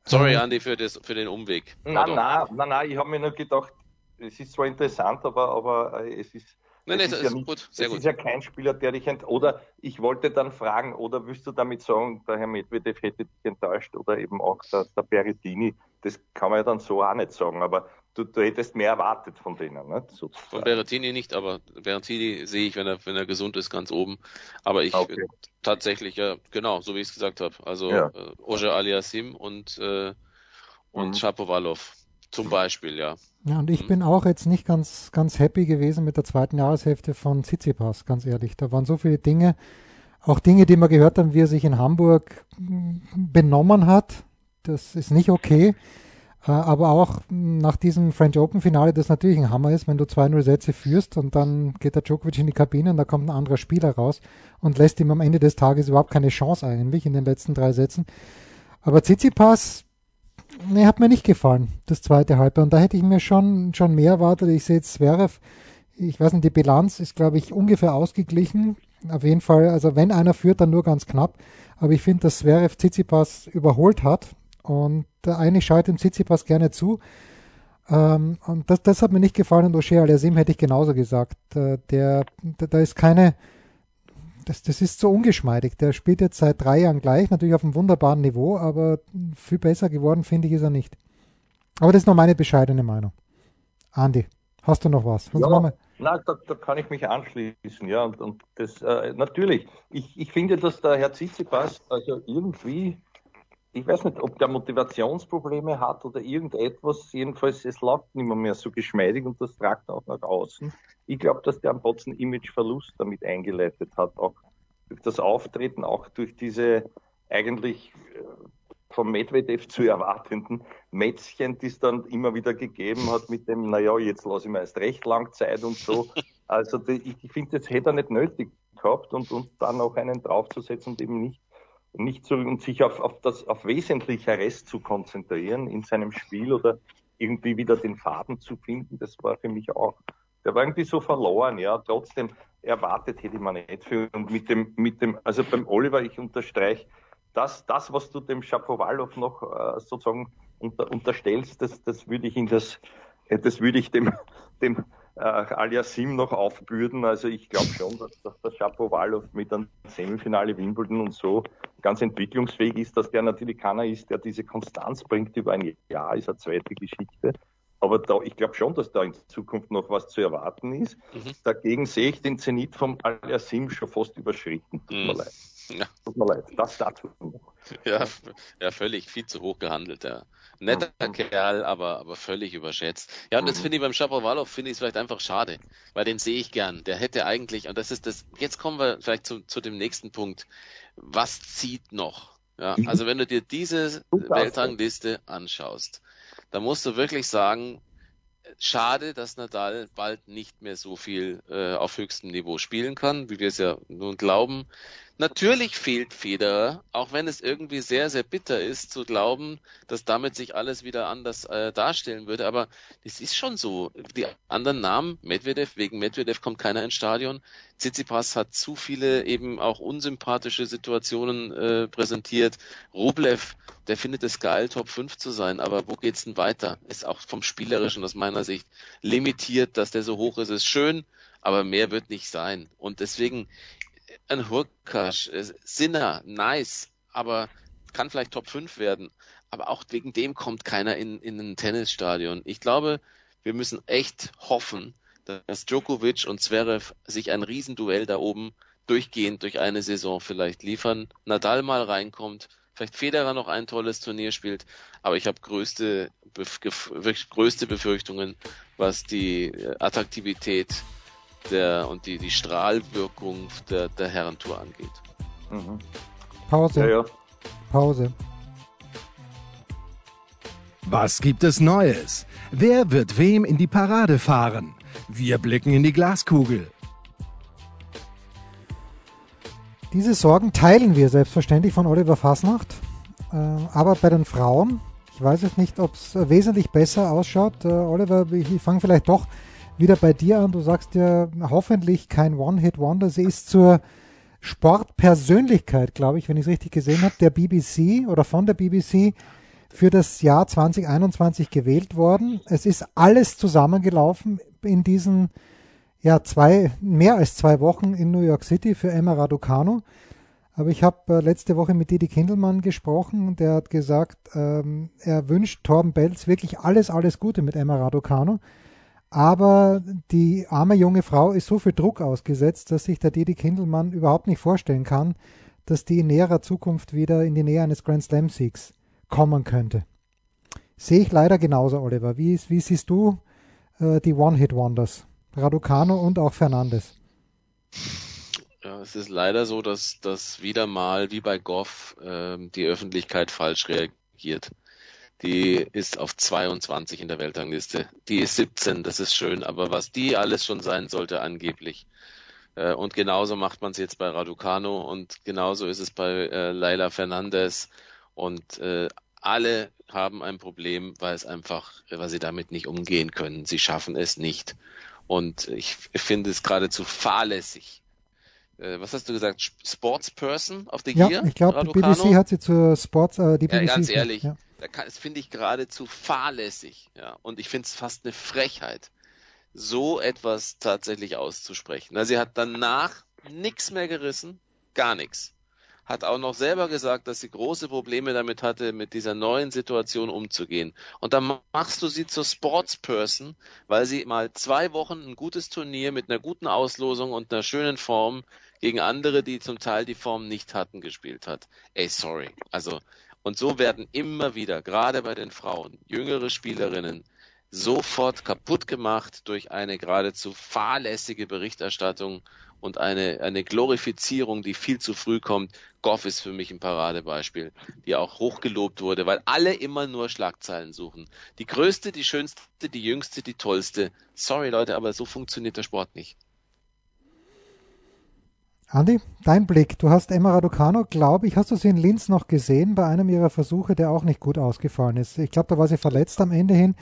S3: Sorry, ähm, Andy, für, das, für den Umweg.
S2: Nein, nein, nein, nein, ich habe mir nur gedacht, es ist zwar interessant, aber, aber äh, es ist.
S3: Nein, nein, das ist, ja nicht, gut, sehr
S2: es
S3: gut.
S2: ist ja kein Spieler, der dich ent oder ich wollte dann fragen, oder willst du damit sagen, der Herr Medvedev hätte dich enttäuscht oder eben auch der, der Berrettini, das kann man ja dann so auch nicht sagen, aber du, du hättest mehr erwartet von denen. Nicht?
S3: Sozusagen. Von Berrettini nicht, aber Berrettini sehe ich, wenn er, wenn er gesund ist, ganz oben. Aber ich okay. tatsächlich, ja, genau, so wie ich es gesagt habe. Also ja. äh, Oje Aliasim und, äh, und mhm. Shapovalov zum Beispiel, ja.
S1: Ja, und ich mhm. bin auch jetzt nicht ganz, ganz happy gewesen mit der zweiten Jahreshälfte von Tsitsipas, ganz ehrlich. Da waren so viele Dinge, auch Dinge, die wir gehört haben, wie er sich in Hamburg benommen hat. Das ist nicht okay. Äh, aber auch nach diesem French Open Finale, das natürlich ein Hammer ist, wenn du 2-0 Sätze führst und dann geht der Djokovic in die Kabine und da kommt ein anderer Spieler raus und lässt ihm am Ende des Tages überhaupt keine Chance eigentlich in den letzten drei Sätzen. Aber Tsitsipas, nee, hat mir nicht gefallen, das zweite Halbe. Und da hätte ich mir schon, schon mehr erwartet. Ich sehe jetzt Zverev, ich weiß nicht, die Bilanz ist, glaube ich, ungefähr ausgeglichen. Auf jeden Fall, also wenn einer führt, dann nur ganz knapp. Aber ich finde, dass Zverev Tsitsipas überholt hat und eigentlich schaut dem Tsitsipas gerne zu. Ähm, und das, das hat mir nicht gefallen. Und O'Shea Aliasim hätte ich genauso gesagt. Äh, der, der, da ist keine, das, das ist so ungeschmeidig. Der spielt jetzt seit drei Jahren gleich, natürlich auf einem wunderbaren Niveau, aber viel besser geworden, finde ich, ist er nicht. Aber das ist noch meine bescheidene Meinung. Andi, hast du noch was?
S2: Sonst ja, na, da, da, kann ich mich anschließen, ja. Und, und das äh, natürlich, ich, ich finde, dass der Herr Tsitsipas also irgendwie ich weiß nicht, ob der Motivationsprobleme hat oder irgendetwas. Jedenfalls, es läuft nicht mehr, so geschmeidig und das tragt auch nach außen. Ich glaube, dass der einen Botzen Imageverlust damit eingeleitet hat, auch durch das Auftreten, auch durch diese eigentlich äh, vom Medvedev zu erwartenden Mätzchen, die es dann immer wieder gegeben hat mit dem, naja, jetzt lasse ich mir erst recht lang Zeit und so. Also die, ich finde, das hätte er nicht nötig gehabt und, und dann auch einen draufzusetzen und eben nicht nicht so und sich auf, auf das auf Wesentlicheres zu konzentrieren in seinem Spiel oder irgendwie wieder den Faden zu finden, das war für mich auch. Der war irgendwie so verloren, ja. Trotzdem erwartet hätte man nicht für und mit dem mit dem also beim Oliver ich unterstreiche das das was du dem Shapovalov noch äh, sozusagen unter, unterstellst, das das würde ich in das das würde ich dem <laughs> dem äh, Aliasim noch aufbürden. Also ich glaube schon, dass, dass der Shapovalov mit einem Semifinale Wimbledon und so ganz entwicklungsfähig ist, dass der natürlich keiner ist, der diese Konstanz bringt über ein Jahr, ist eine zweite Geschichte. Aber da, ich glaube schon, dass da in Zukunft noch was zu erwarten ist. Mhm. Dagegen sehe ich den Zenit vom Aliasim schon fast überschritten. Tut mhm. mir leid. Ja. Tut mir leid. Das dazu noch.
S3: Ja, ja, völlig viel zu hoch gehandelt, ja. Netter mhm. Kerl, aber, aber völlig überschätzt. Ja, und das mhm. finde ich beim Shapovalov, finde ich es vielleicht einfach schade, weil den sehe ich gern. Der hätte eigentlich, und das ist das, jetzt kommen wir vielleicht zu, zu dem nächsten Punkt. Was zieht noch? Ja, mhm. also wenn du dir diese Weltrangliste anschaust, dann musst du wirklich sagen, schade, dass Nadal bald nicht mehr so viel äh, auf höchstem Niveau spielen kann, wie wir es ja nun glauben. Natürlich fehlt Federer, auch wenn es irgendwie sehr, sehr bitter ist zu glauben, dass damit sich alles wieder anders äh, darstellen würde. Aber es ist schon so. Die anderen Namen, Medvedev, wegen Medvedev kommt keiner ins Stadion. Tsitsipas hat zu viele eben auch unsympathische Situationen äh, präsentiert. Rublev, der findet es geil, Top 5 zu sein, aber wo geht's denn weiter? Ist auch vom Spielerischen aus meiner Sicht limitiert, dass der so hoch ist, ist schön, aber mehr wird nicht sein. Und deswegen, ein Hurkash, äh, Sinner, nice, aber kann vielleicht Top 5 werden. Aber auch wegen dem kommt keiner in, in ein Tennisstadion. Ich glaube, wir müssen echt hoffen, dass Djokovic und Zverev sich ein Riesenduell da oben durchgehend durch eine Saison vielleicht liefern. Nadal mal reinkommt, vielleicht Federer noch ein tolles Turnier spielt, aber ich habe größte, größte Befürchtungen, was die Attraktivität der und die, die Strahlwirkung der, der Herrentour angeht.
S1: Mhm. Pause. Ja, ja. Pause.
S4: Was gibt es Neues? Wer wird wem in die Parade fahren? Wir blicken in die Glaskugel.
S1: Diese Sorgen teilen wir selbstverständlich von Oliver Fasnacht. Äh, aber bei den Frauen, ich weiß jetzt nicht, ob es wesentlich besser ausschaut. Äh, Oliver, ich fange vielleicht doch wieder bei dir an. Du sagst ja hoffentlich kein One-Hit-Wonder. Sie ist zur Sportpersönlichkeit, glaube ich, wenn ich es richtig gesehen habe, der BBC oder von der BBC für das Jahr 2021 gewählt worden. Es ist alles zusammengelaufen in diesen ja, zwei, mehr als zwei Wochen in New York City für Emma Raducano. Aber ich habe äh, letzte Woche mit Didi Kindelmann gesprochen der hat gesagt, ähm, er wünscht Torben Belz wirklich alles, alles Gute mit Emma Raducano. Aber die arme junge Frau ist so viel Druck ausgesetzt, dass sich der Didi Kindelmann überhaupt nicht vorstellen kann, dass die in näherer Zukunft wieder in die Nähe eines Grand Slam Siegs kommen könnte. Sehe ich leider genauso, Oliver. Wie, wie siehst du äh, die One-Hit-Wonders? Raducano und auch Fernandes.
S3: Ja, es ist leider so, dass, dass wieder mal, wie bei Goff, äh, die Öffentlichkeit falsch reagiert. Die ist auf 22 in der Weltrangliste. Die ist 17, das ist schön, aber was die alles schon sein sollte angeblich. Äh, und genauso macht man es jetzt bei Raducano und genauso ist es bei äh, Leila Fernandez und äh, alle haben ein Problem, weil es einfach, weil sie damit nicht umgehen können. Sie schaffen es nicht. Und ich finde es geradezu fahrlässig. Äh, was hast du gesagt? Sportsperson of the
S1: ja,
S3: Year?
S1: Ich glaube, die BBC hat sie zur Sports, äh, die BBC.
S3: Ja, ganz ehrlich. Ja das finde ich geradezu fahrlässig, ja. Und ich finde es fast eine Frechheit, so etwas tatsächlich auszusprechen. Also sie hat danach nichts mehr gerissen, gar nichts. Hat auch noch selber gesagt, dass sie große Probleme damit hatte, mit dieser neuen Situation umzugehen. Und dann machst du sie zur Sportsperson, weil sie mal zwei Wochen ein gutes Turnier mit einer guten Auslosung und einer schönen Form gegen andere, die zum Teil die Form nicht hatten, gespielt hat. Ey, sorry. Also und so werden immer wieder, gerade bei den Frauen, jüngere Spielerinnen sofort kaputt gemacht durch eine geradezu fahrlässige Berichterstattung und eine, eine Glorifizierung, die viel zu früh kommt. Goff ist für mich ein Paradebeispiel, die auch hochgelobt wurde, weil alle immer nur Schlagzeilen suchen. Die größte, die schönste, die jüngste, die tollste. Sorry Leute, aber so funktioniert der Sport nicht.
S1: Andi, dein Blick. Du hast Emma Raducano, glaube ich, hast du sie in Linz noch gesehen bei einem ihrer Versuche, der auch nicht gut ausgefallen ist. Ich glaube, da war sie verletzt am Ende hin.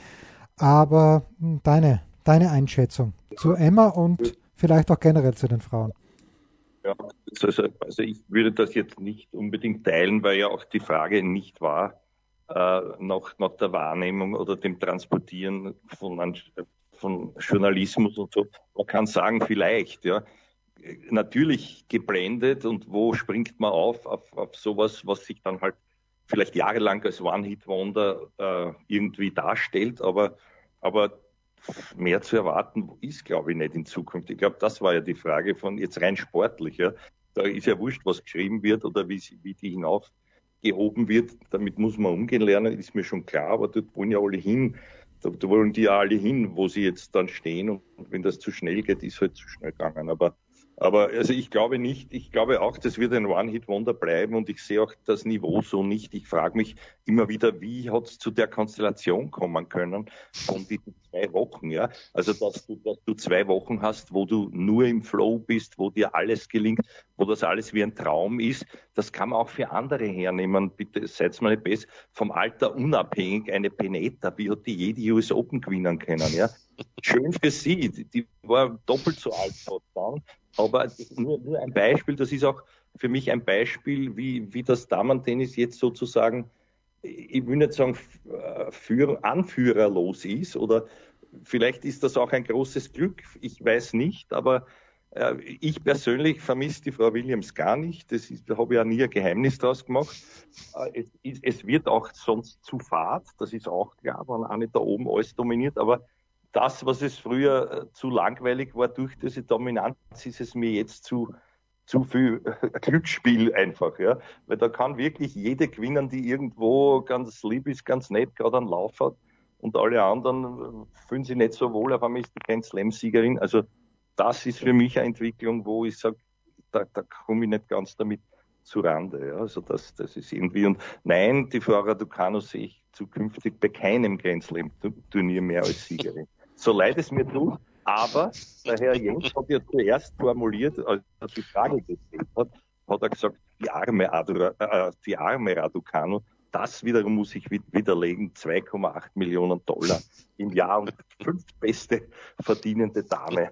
S1: Aber hm, deine, deine Einschätzung zu Emma und vielleicht auch generell zu den Frauen.
S2: Ja, also, also ich würde das jetzt nicht unbedingt teilen, weil ja auch die Frage nicht war äh, nach, nach der Wahrnehmung oder dem Transportieren von, von Journalismus und so. Man kann sagen, vielleicht, ja natürlich geblendet und wo springt man auf, auf, auf sowas, was sich dann halt vielleicht jahrelang als One-Hit-Wonder äh, irgendwie darstellt, aber, aber mehr zu erwarten ist, glaube ich, nicht in Zukunft. Ich glaube, das war ja die Frage von jetzt rein sportlich. Ja. Da ist ja wurscht, was geschrieben wird oder wie, wie die hinauf gehoben wird, damit muss man umgehen lernen, ist mir schon klar, aber dort wollen ja alle hin. Da, da wollen die ja alle hin, wo sie jetzt dann stehen und wenn das zu schnell geht, ist halt zu schnell gegangen. Aber aber also ich glaube nicht, ich glaube auch, das wird ein One-Hit-Wonder bleiben und ich sehe auch das Niveau so nicht. Ich frage mich immer wieder, wie hat es zu der Konstellation kommen können von diesen zwei Wochen, ja? Also dass du, dass du zwei Wochen hast, wo du nur im Flow bist, wo dir alles gelingt, wo das alles wie ein Traum ist, das kann man auch für andere hernehmen. Bitte seid mal nicht besser. Vom Alter unabhängig, eine Peneta, wie hat die jede US Open gewinnen können, ja? Schön für sie, die war doppelt so alt dann aber nur, nur ein Beispiel, das ist auch für mich ein Beispiel, wie, wie das Damen-Tennis jetzt sozusagen, ich will nicht sagen, für, anführerlos ist oder vielleicht ist das auch ein großes Glück, ich weiß nicht, aber äh, ich persönlich vermisse die Frau Williams gar nicht. Das ist, da habe ich ja nie ein Geheimnis draus gemacht. Äh, es, es, wird auch sonst zu fad, das ist auch klar, wenn nicht da oben alles dominiert, aber das, was es früher äh, zu langweilig war durch diese Dominanz, ist es mir jetzt zu, zu viel äh, Glücksspiel einfach, ja. Weil da kann wirklich jede gewinnen, die irgendwo ganz lieb ist, ganz nett, gerade einen Lauf hat. Und alle anderen äh, fühlen sich nicht so wohl, auf einmal ist die Grand Slam-Siegerin. Also das ist für mich eine Entwicklung, wo ich sage, da, da komme ich nicht ganz damit zu Rande. Ja. Also das, das ist irgendwie. Und nein, die Frau Raducano sehe ich zukünftig bei keinem Grand Slam-Turnier mehr als Siegerin so leid es mir tut. Aber der Herr Jens hat ja zuerst formuliert, als er die Frage gestellt hat, hat er gesagt, die arme, Adura, äh, die arme Raducano, das wiederum muss ich widerlegen, 2,8 Millionen Dollar im Jahr und fünf beste verdienende Dame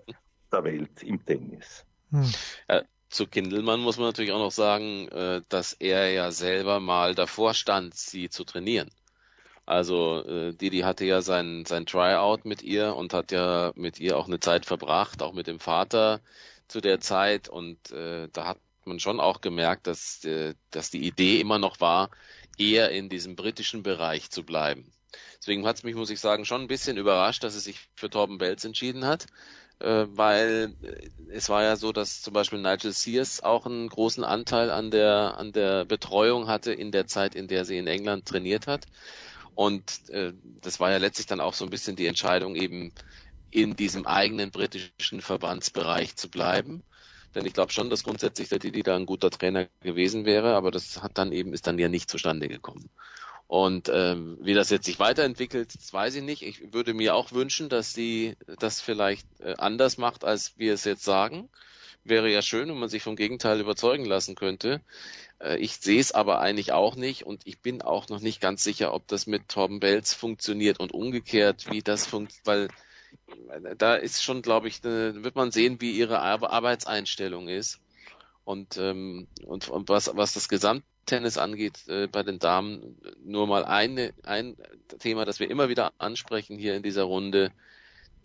S2: der Welt im Tennis.
S3: Hm. Ja, zu Kindelmann muss man natürlich auch noch sagen, äh, dass er ja selber mal davor stand, sie zu trainieren. Also äh, Didi hatte ja sein, sein Tryout mit ihr und hat ja mit ihr auch eine Zeit verbracht, auch mit dem Vater zu der Zeit. Und äh, da hat man schon auch gemerkt, dass, äh, dass die Idee immer noch war, eher in diesem britischen Bereich zu bleiben. Deswegen hat es mich, muss ich sagen, schon ein bisschen überrascht, dass er sich für Torben Belz entschieden hat, äh, weil äh, es war ja so, dass zum Beispiel Nigel Sears auch einen großen Anteil an der, an der Betreuung hatte in der Zeit, in der sie in England trainiert hat. Und äh, das war ja letztlich dann auch so ein bisschen die Entscheidung, eben in diesem eigenen britischen Verbandsbereich zu bleiben. Denn ich glaube schon, dass grundsätzlich der Didi da ein guter Trainer gewesen wäre, aber das hat dann eben, ist dann ja nicht zustande gekommen. Und ähm, wie das jetzt sich weiterentwickelt, das weiß ich nicht. Ich würde mir auch wünschen, dass sie das vielleicht äh, anders macht, als wir es jetzt sagen. Wäre ja schön, wenn man sich vom Gegenteil überzeugen lassen könnte. Äh, ich sehe es aber eigentlich auch nicht und ich bin auch noch nicht ganz sicher, ob das mit Torben Belz funktioniert und umgekehrt, wie das funktioniert, weil äh, da ist schon, glaube ich, ne, wird man sehen, wie ihre Arbeitseinstellung ist. Und, ähm, und, und was, was das Gesamttennis angeht, äh, bei den Damen nur mal eine, ein Thema, das wir immer wieder ansprechen hier in dieser Runde.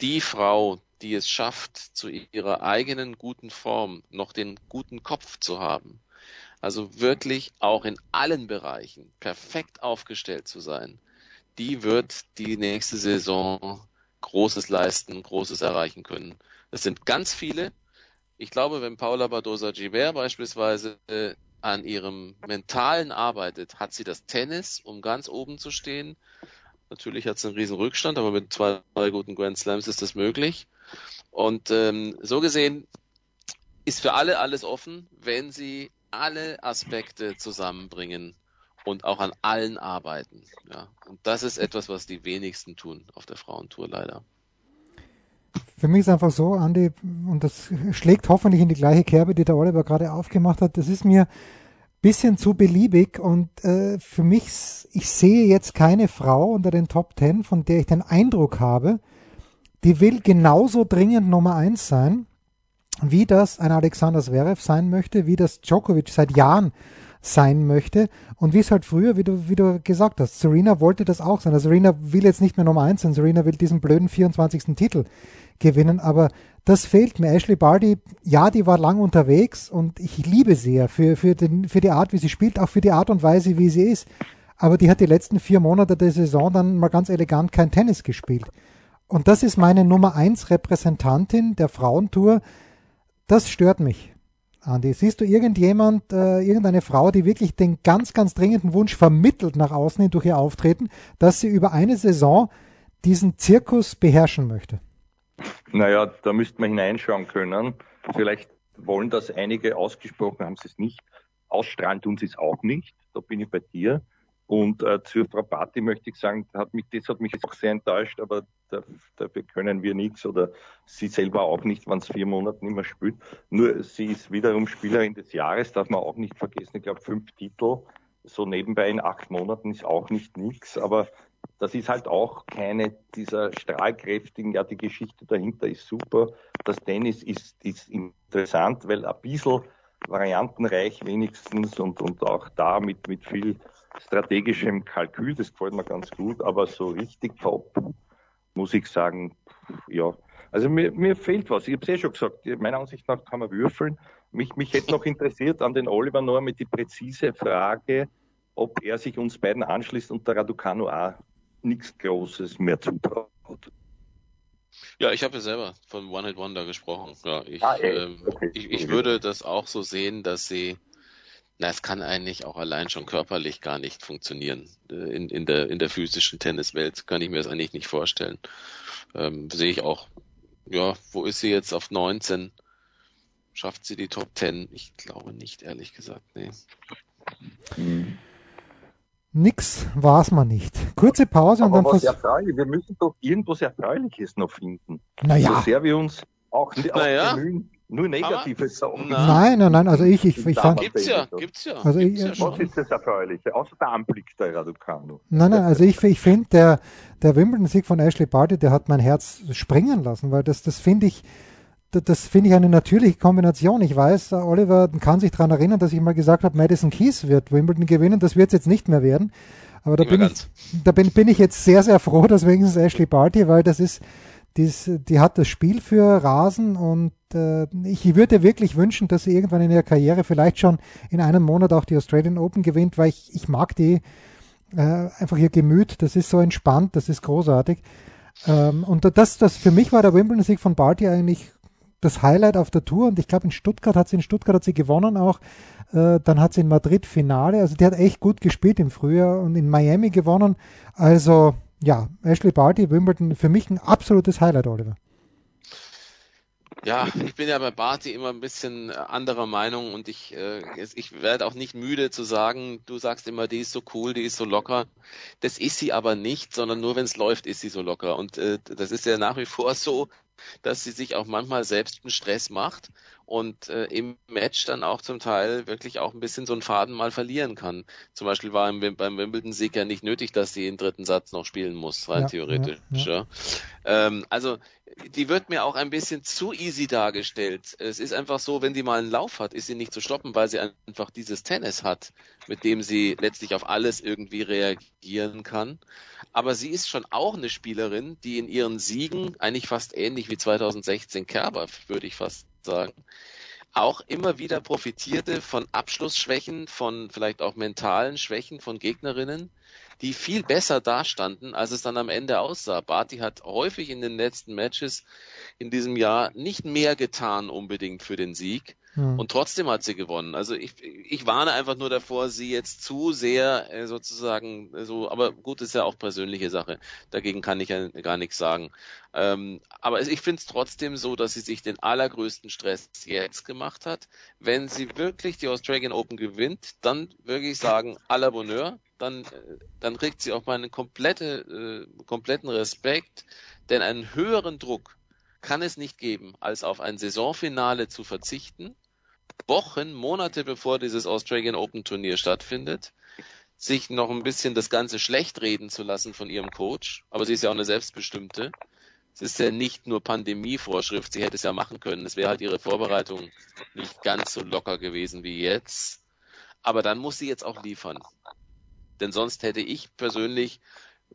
S3: Die Frau, die es schafft, zu ihrer eigenen guten Form noch den guten Kopf zu haben, also wirklich auch in allen Bereichen perfekt aufgestellt zu sein, die wird die nächste Saison Großes leisten, Großes erreichen können. Es sind ganz viele. Ich glaube, wenn Paula Badosa Gibert beispielsweise äh, an ihrem Mentalen arbeitet, hat sie das Tennis, um ganz oben zu stehen. Natürlich hat sie einen riesen Rückstand, aber mit zwei, drei guten Grand Slams ist das möglich. Und ähm, so gesehen ist für alle alles offen, wenn sie alle Aspekte zusammenbringen und auch an allen arbeiten. Ja. Und das ist etwas, was die wenigsten tun auf der Frauentour leider.
S1: Für mich ist einfach so, Andi, und das schlägt hoffentlich in die gleiche Kerbe, die der Oliver gerade aufgemacht hat, das ist mir ein bisschen zu beliebig und äh, für mich, ich sehe jetzt keine Frau unter den Top Ten, von der ich den Eindruck habe, die will genauso dringend Nummer eins sein wie das ein Alexander Zverev sein möchte, wie das Djokovic seit Jahren sein möchte und wie es halt früher, wie du, wie du gesagt hast, Serena wollte das auch sein. Also Serena will jetzt nicht mehr Nummer eins sein, Serena will diesen blöden 24. Titel gewinnen, aber das fehlt mir. Ashley Barty, ja, die war lang unterwegs und ich liebe sie ja für, für, den, für die Art, wie sie spielt, auch für die Art und Weise, wie sie ist. Aber die hat die letzten vier Monate der Saison dann mal ganz elegant kein Tennis gespielt. Und das ist meine Nummer eins Repräsentantin der Frauentour, das stört mich. Andi, siehst du irgendjemand, äh, irgendeine Frau, die wirklich den ganz, ganz dringenden Wunsch vermittelt nach außen hin durch ihr Auftreten, dass sie über eine Saison diesen Zirkus beherrschen möchte?
S2: Naja, da müsste man hineinschauen können. Vielleicht wollen das einige ausgesprochen, haben sie es nicht. Ausstrahlen tun sie es auch nicht. Da bin ich bei dir. Und äh, zur Frau Party möchte ich sagen, hat mich, das hat mich auch sehr enttäuscht, aber da, dafür können wir nichts oder sie selber auch nicht, wenn es vier Monate nicht mehr spielt. Nur sie ist wiederum Spielerin des Jahres, darf man auch nicht vergessen. Ich glaube, fünf Titel so nebenbei in acht Monaten ist auch nicht nichts, aber das ist halt auch keine dieser strahlkräftigen, ja, die Geschichte dahinter ist super. Das Tennis ist, ist interessant, weil ein bisschen variantenreich wenigstens und, und auch da mit, mit viel strategischem Kalkül, das gefällt mir ganz gut, aber so richtig top, muss ich sagen, ja. Also mir, mir fehlt was. Ich habe es eh schon gesagt, meiner Ansicht nach kann man würfeln. Mich, mich hätte noch interessiert an den Oliver nur mit die präzise Frage, ob er sich uns beiden anschließt und der Raducano auch nichts Großes mehr zutraut.
S3: Ja, ich habe ja selber von One Hit Wonder gesprochen. Ja, ich, ah, ähm, okay. ich, ich würde das auch so sehen, dass sie, na, es kann eigentlich auch allein schon körperlich gar nicht funktionieren. Äh, in, in, der, in der physischen Tenniswelt kann ich mir das eigentlich nicht vorstellen. Ähm, sehe ich auch, ja, wo ist sie jetzt auf 19? Schafft sie die Top 10? Ich glaube nicht, ehrlich gesagt, nee.
S1: Hm. Nix war es mal nicht. Kurze Pause
S2: Aber
S1: und dann
S2: was erfreulich. Wir müssen doch irgendwas Erfreuliches noch finden.
S1: Naja.
S2: So sehr wir uns auch, auch naja. bemühen, nur Negatives sagen.
S1: Nein, nein, nein, also ich, ich, ich fand.
S3: Gibt's ja, gibt's ja.
S1: Also
S3: gibt's
S1: ich,
S3: ja
S2: was ist das Erfreuliche? Außer der Anblick der Raducano.
S1: Nein, nein, also ich, ich finde, der, der Wimbledon-Sieg von Ashley Barty, der hat mein Herz springen lassen, weil das, das finde ich, das finde ich eine natürliche Kombination. Ich weiß, Oliver kann sich daran erinnern, dass ich mal gesagt habe, Madison Keys wird Wimbledon gewinnen. Das wird es jetzt nicht mehr werden. Aber da, bin ich, da bin, bin ich jetzt sehr, sehr froh, dass wenigstens Ashley Barty, weil das ist, dies, die hat das Spiel für Rasen und äh, ich würde wirklich wünschen, dass sie irgendwann in ihrer Karriere vielleicht schon in einem Monat auch die Australian Open gewinnt, weil ich, ich mag die äh, einfach ihr Gemüt, das ist so entspannt, das ist großartig. Ähm, und das, das für mich war der Wimbledon-Sieg von Barty eigentlich das Highlight auf der Tour und ich glaube in Stuttgart hat sie in Stuttgart hat sie gewonnen auch. Äh, dann hat sie in Madrid Finale, also die hat echt gut gespielt im Frühjahr und in Miami gewonnen. Also ja, Ashley Barty, Wimbledon, für mich ein absolutes Highlight, Oliver.
S3: Ja, <laughs> ich bin ja bei Barty immer ein bisschen äh, anderer Meinung und ich, äh, ich werde auch nicht müde zu sagen, du sagst immer, die ist so cool, die ist so locker. Das ist sie aber nicht, sondern nur wenn es läuft, ist sie so locker. Und äh, das ist ja nach wie vor so, dass sie sich auch manchmal selbst einen Stress macht und äh, im Match dann auch zum Teil wirklich auch ein bisschen so einen Faden mal verlieren kann. Zum Beispiel war im, beim Wimbledon-Sieg ja nicht nötig, dass sie den dritten Satz noch spielen muss, rein ja, theoretisch. Ja, ja. Ähm, also die wird mir auch ein bisschen zu easy dargestellt. Es ist einfach so, wenn die mal einen Lauf hat, ist sie nicht zu stoppen, weil sie einfach dieses Tennis hat, mit dem sie letztlich auf alles irgendwie reagieren kann. Aber sie ist schon auch eine Spielerin, die in ihren Siegen eigentlich fast ähnlich wie 2016 Kerber, würde ich fast sagen, auch immer wieder profitierte von Abschlussschwächen, von vielleicht auch mentalen Schwächen von Gegnerinnen, die viel besser dastanden, als es dann am Ende aussah. Barty hat häufig in den letzten Matches in diesem Jahr nicht mehr getan unbedingt für den Sieg. Hm. Und trotzdem hat sie gewonnen. Also ich, ich warne einfach nur davor, sie jetzt zu sehr äh, sozusagen so, aber gut, ist ja auch persönliche Sache. Dagegen kann ich ja gar nichts sagen. Ähm, aber ich finde es trotzdem so, dass sie sich den allergrößten Stress jetzt gemacht hat. Wenn sie wirklich die Australian Open gewinnt, dann wirklich sagen, à la Bonheur, dann, äh, dann kriegt sie auch meinen komplette, äh, kompletten Respekt, denn einen höheren Druck kann es nicht geben, als auf ein Saisonfinale zu verzichten Wochen, Monate bevor dieses Australian Open Turnier stattfindet, sich noch ein bisschen das Ganze schlecht reden zu lassen von ihrem Coach. Aber sie ist ja auch eine selbstbestimmte. Es ist ja nicht nur Pandemievorschrift, sie hätte es ja machen können. Es wäre halt ihre Vorbereitung nicht ganz so locker gewesen wie jetzt. Aber dann muss sie jetzt auch liefern. Denn sonst hätte ich persönlich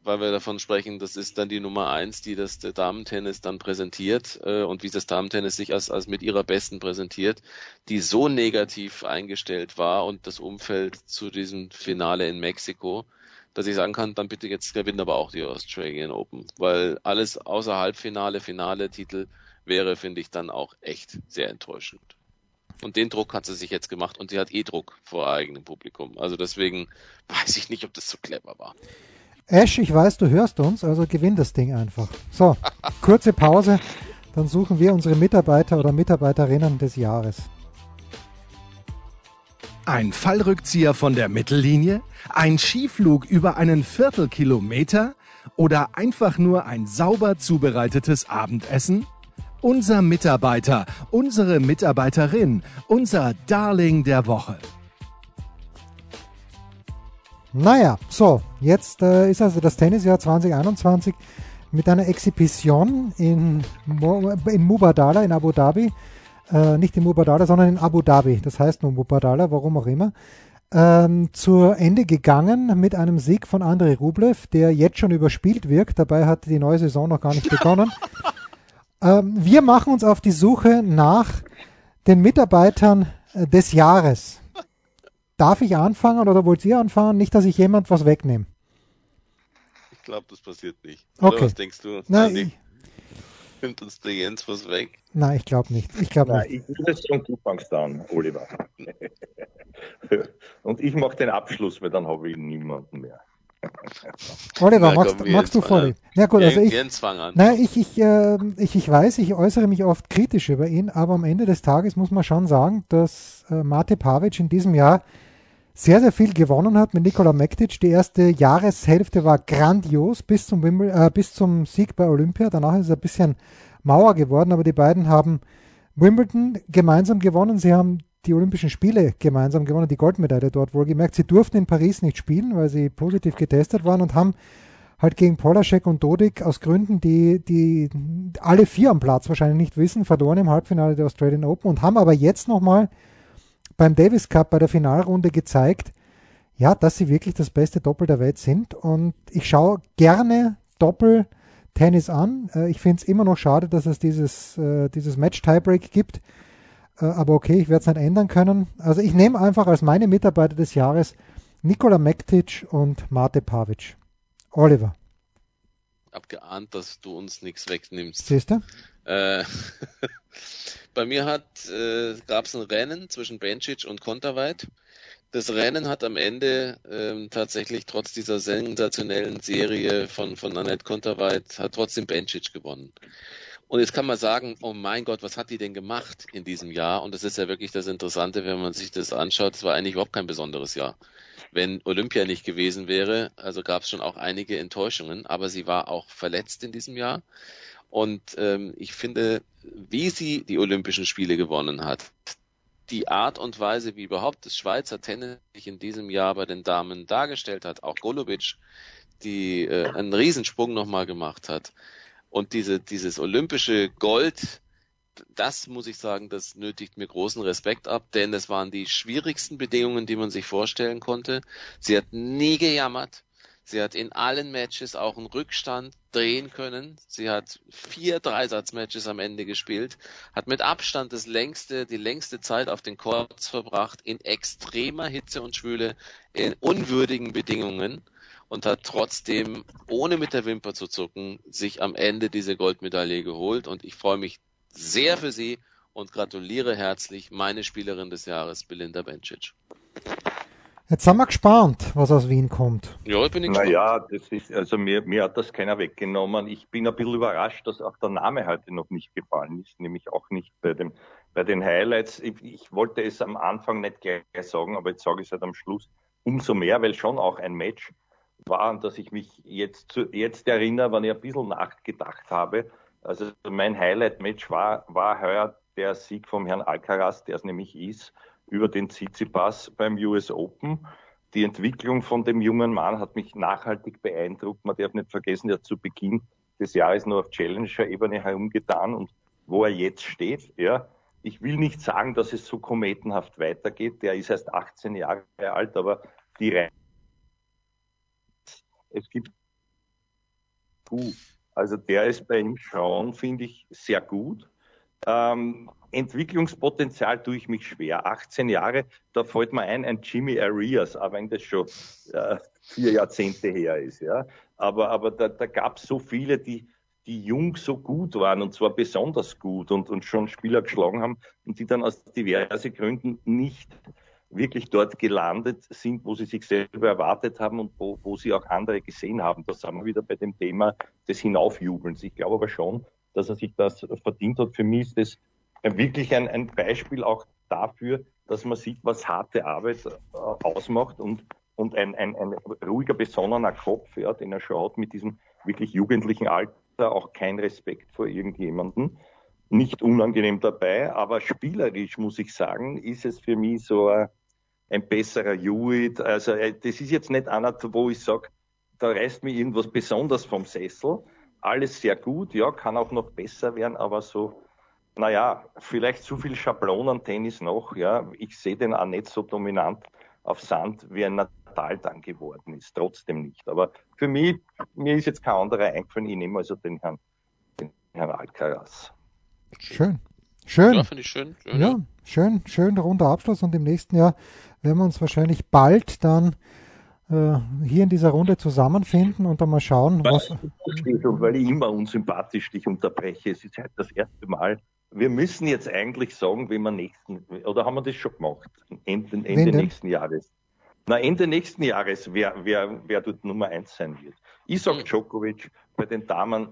S3: weil wir davon sprechen, das ist dann die Nummer eins, die das Damentennis dann präsentiert äh, und wie das Damentennis sich als, als mit ihrer Besten präsentiert, die so negativ eingestellt war und das Umfeld zu diesem Finale in Mexiko, dass ich sagen kann, dann bitte jetzt gewinnen aber auch die Australian Open, weil alles außer Halbfinale, Finale, Titel wäre, finde ich, dann auch echt sehr enttäuschend. Und den Druck hat sie sich jetzt gemacht und sie hat eh Druck vor eigenem Publikum. Also deswegen weiß ich nicht, ob das so clever war.
S1: Ash, ich weiß, du hörst uns, also gewinn das Ding einfach. So, <laughs> kurze Pause, dann suchen wir unsere Mitarbeiter oder Mitarbeiterinnen des Jahres.
S4: Ein Fallrückzieher von der Mittellinie? Ein Skiflug über einen Viertelkilometer? Oder einfach nur ein sauber zubereitetes Abendessen? Unser Mitarbeiter, unsere Mitarbeiterin, unser Darling der Woche.
S1: Naja, so, jetzt äh, ist also das Tennisjahr 2021 mit einer Exhibition in, in Mubadala in Abu Dhabi äh, nicht in Mubadala, sondern in Abu Dhabi, das heißt nur Mubadala, warum auch immer, ähm, zu Ende gegangen mit einem Sieg von Andrei Rublev, der jetzt schon überspielt wirkt. Dabei hat die neue Saison noch gar nicht <laughs> begonnen. ähm, wir machen uns auf die Suche nach den Mitarbeitern äh, des Jahres. Darf ich anfangen oder wollt ihr anfangen? Nicht, dass ich jemand was wegnehme.
S3: Ich glaube, das passiert nicht.
S1: Oder okay.
S3: was denkst du?
S1: Nein, ich,
S3: Nimmt uns der Jens was weg?
S1: Nein, ich glaube nicht. Ich glaube nicht.
S2: Ich würde sagen, du fangst an, Oliver. <laughs> Und ich mache den Abschluss, weil dann habe ich niemanden mehr.
S1: Oliver, Na, magst, komm, magst du vor? Ja gut, also ich,
S3: Jens fang an.
S1: Nein, ich, ich, äh, ich, ich weiß, ich äußere mich oft kritisch über ihn, aber am Ende des Tages muss man schon sagen, dass äh, Mate Pavic in diesem Jahr sehr, sehr viel gewonnen hat mit Nikola Mektic. Die erste Jahreshälfte war grandios bis zum, Wimbledon, äh, bis zum Sieg bei Olympia. Danach ist es ein bisschen Mauer geworden, aber die beiden haben Wimbledon gemeinsam gewonnen. Sie haben die Olympischen Spiele gemeinsam gewonnen, die Goldmedaille dort wohlgemerkt. Sie durften in Paris nicht spielen, weil sie positiv getestet waren und haben halt gegen Polaschek und Dodik aus Gründen, die, die alle vier am Platz wahrscheinlich nicht wissen, verloren im Halbfinale der Australian Open und haben aber jetzt nochmal beim Davis Cup bei der Finalrunde gezeigt, ja, dass sie wirklich das beste Doppel der Welt sind. Und ich schaue gerne Doppel-Tennis an. Äh, ich finde es immer noch schade, dass es dieses, äh, dieses Match-Tiebreak gibt. Äh, aber okay, ich werde es nicht ändern können. Also ich nehme einfach als meine Mitarbeiter des Jahres Nikola Mektic und Mate Pavic. Oliver.
S3: Hab geahnt, dass du uns nichts wegnimmst.
S1: Siehst du?
S3: Äh, <laughs> Bei mir hat äh, gab es ein Rennen zwischen Bencic und Konterweit. Das Rennen hat am Ende ähm, tatsächlich trotz dieser sensationellen Serie von, von Annette Konterweit hat trotzdem Bencic gewonnen. Und jetzt kann man sagen, oh mein Gott, was hat die denn gemacht in diesem Jahr? Und das ist ja wirklich das Interessante, wenn man sich das anschaut. Es war eigentlich überhaupt kein besonderes Jahr. Wenn Olympia nicht gewesen wäre, also gab es schon auch einige Enttäuschungen, aber sie war auch verletzt in diesem Jahr. Und ähm, ich finde, wie sie die Olympischen Spiele gewonnen hat, die Art und Weise, wie überhaupt das Schweizer Tennis sich in diesem Jahr bei den Damen dargestellt hat, auch Golubic, die äh, einen Riesensprung nochmal gemacht hat. Und diese, dieses olympische Gold, das muss ich sagen, das nötigt mir großen Respekt ab, denn es waren die schwierigsten Bedingungen, die man sich vorstellen konnte. Sie hat nie gejammert. Sie hat in allen Matches auch einen Rückstand drehen können. Sie hat vier Dreisatzmatches am Ende gespielt, hat mit Abstand das längste, die längste Zeit auf den Courts verbracht, in extremer Hitze und Schwüle, in unwürdigen Bedingungen und hat trotzdem, ohne mit der Wimper zu zucken, sich am Ende diese Goldmedaille geholt. Und ich freue mich sehr für sie und gratuliere herzlich meine Spielerin des Jahres, Belinda Bencic.
S1: Jetzt sind wir gespannt, was aus Wien kommt.
S2: Ja, ich bin ich gespannt. Naja, das ist, also mir, mir hat das keiner weggenommen. Ich bin ein bisschen überrascht, dass auch der Name heute noch nicht gefallen ist, nämlich auch nicht bei dem, bei den Highlights. Ich, ich wollte es am Anfang nicht gleich sagen, aber jetzt sage ich es halt am Schluss. Umso mehr, weil schon auch ein Match war, an das ich mich jetzt, jetzt erinnere, wenn ich ein bisschen nachgedacht habe. Also mein Highlight-Match war, war heuer der Sieg vom Herrn Alcaraz, der es nämlich ist, über den Tsitsipas beim US Open. Die Entwicklung von dem jungen Mann hat mich nachhaltig beeindruckt. Man darf nicht vergessen, er hat zu Beginn des Jahres nur auf Challenger-Ebene herumgetan und wo er jetzt steht, ja. Ich will nicht sagen, dass es so kometenhaft weitergeht. Der ist erst 18 Jahre alt, aber die Reihe. Es gibt also der ist bei ihm Schauen, finde ich, sehr gut. Ähm, Entwicklungspotenzial tue ich mich schwer. 18 Jahre, da fällt mir ein, ein Jimmy Arias, auch wenn das schon äh, vier Jahrzehnte her ist. Ja. Aber, aber da, da gab es so viele, die, die jung so gut waren und zwar besonders gut und, und schon Spieler geschlagen haben und die dann aus diversen Gründen nicht wirklich dort gelandet sind, wo sie sich selber erwartet haben und wo, wo sie auch andere gesehen haben. Da sind wir wieder bei dem Thema des Hinaufjubelns. Ich glaube aber schon, dass er sich das verdient hat. Für mich ist das wirklich ein, ein Beispiel auch dafür, dass man sieht, was harte Arbeit äh, ausmacht und, und ein, ein, ein ruhiger, besonnener Kopf, ja, den er schon hat mit diesem wirklich jugendlichen Alter, auch kein Respekt vor irgendjemanden nicht unangenehm dabei, aber spielerisch muss ich sagen, ist es für mich so ein, ein besserer Hewitt. Also äh, das ist jetzt nicht einer, wo ich sage, da reißt mir irgendwas besonders vom Sessel. Alles sehr gut, ja, kann auch noch besser werden, aber so, naja, vielleicht zu viel Schablonen-Tennis noch, ja. Ich sehe den auch nicht so dominant auf Sand, wie ein Natal dann geworden ist. Trotzdem nicht. Aber für mich, mir ist jetzt kein anderer eingefallen, ich nehme also den Herrn, den Herrn Alcaraz.
S1: Schön. Schön.
S3: Ja, finde ich schön. schön
S1: ja, ja, schön, schön runder Abschluss und im nächsten Jahr werden wir uns wahrscheinlich bald dann hier in dieser Runde zusammenfinden und dann mal schauen,
S2: was. Weil ich immer unsympathisch dich unterbreche. Es ist halt das erste Mal. Wir müssen jetzt eigentlich sagen, wenn wir nächsten, oder haben wir das schon gemacht? Ende, Ende nächsten Jahres. Na, Ende nächsten Jahres, wer, wer, wer dort Nummer eins sein wird. Ich sage Djokovic, bei den Damen,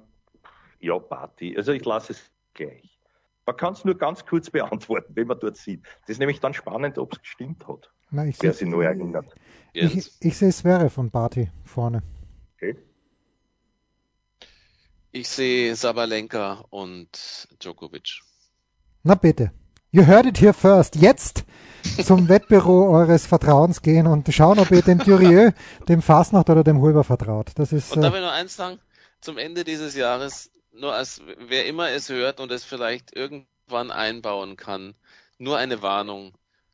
S2: ja, Party. Also ich lasse es gleich. Man kann es nur ganz kurz beantworten, wenn man dort sieht. Das ist nämlich dann spannend, ob es gestimmt hat.
S1: Ich
S2: wer sich nur erinnert.
S1: Ich, ich sehe Sverre von Barty vorne. Okay.
S3: Ich sehe Sabalenka und Djokovic.
S1: Na bitte. You heard it here first. Jetzt zum <laughs> Wettbüro eures Vertrauens gehen und schauen, ob ihr dem Durieux, <laughs> dem Fasnacht oder dem Huber vertraut. Das ist,
S3: und darf ich noch eins sagen? Zum Ende dieses Jahres nur als wer immer es hört und es vielleicht irgendwann einbauen kann, nur eine Warnung.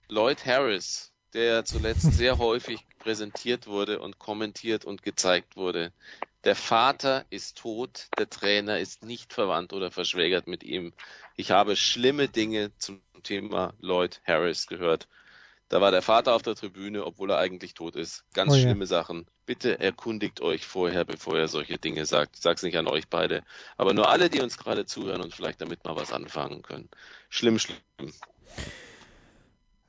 S3: Lloyd Harris, der zuletzt sehr <laughs> häufig präsentiert wurde und kommentiert und gezeigt wurde. Der Vater ist tot, der Trainer ist nicht verwandt oder verschwägert mit ihm. Ich habe schlimme Dinge zum Thema Lloyd Harris gehört. Da war der Vater auf der Tribüne, obwohl er eigentlich tot ist. Ganz oh ja. schlimme Sachen bitte erkundigt euch vorher, bevor ihr solche Dinge sagt. Ich sag's nicht an euch beide, aber nur alle, die uns gerade zuhören und vielleicht damit mal was anfangen können. Schlimm, schlimm.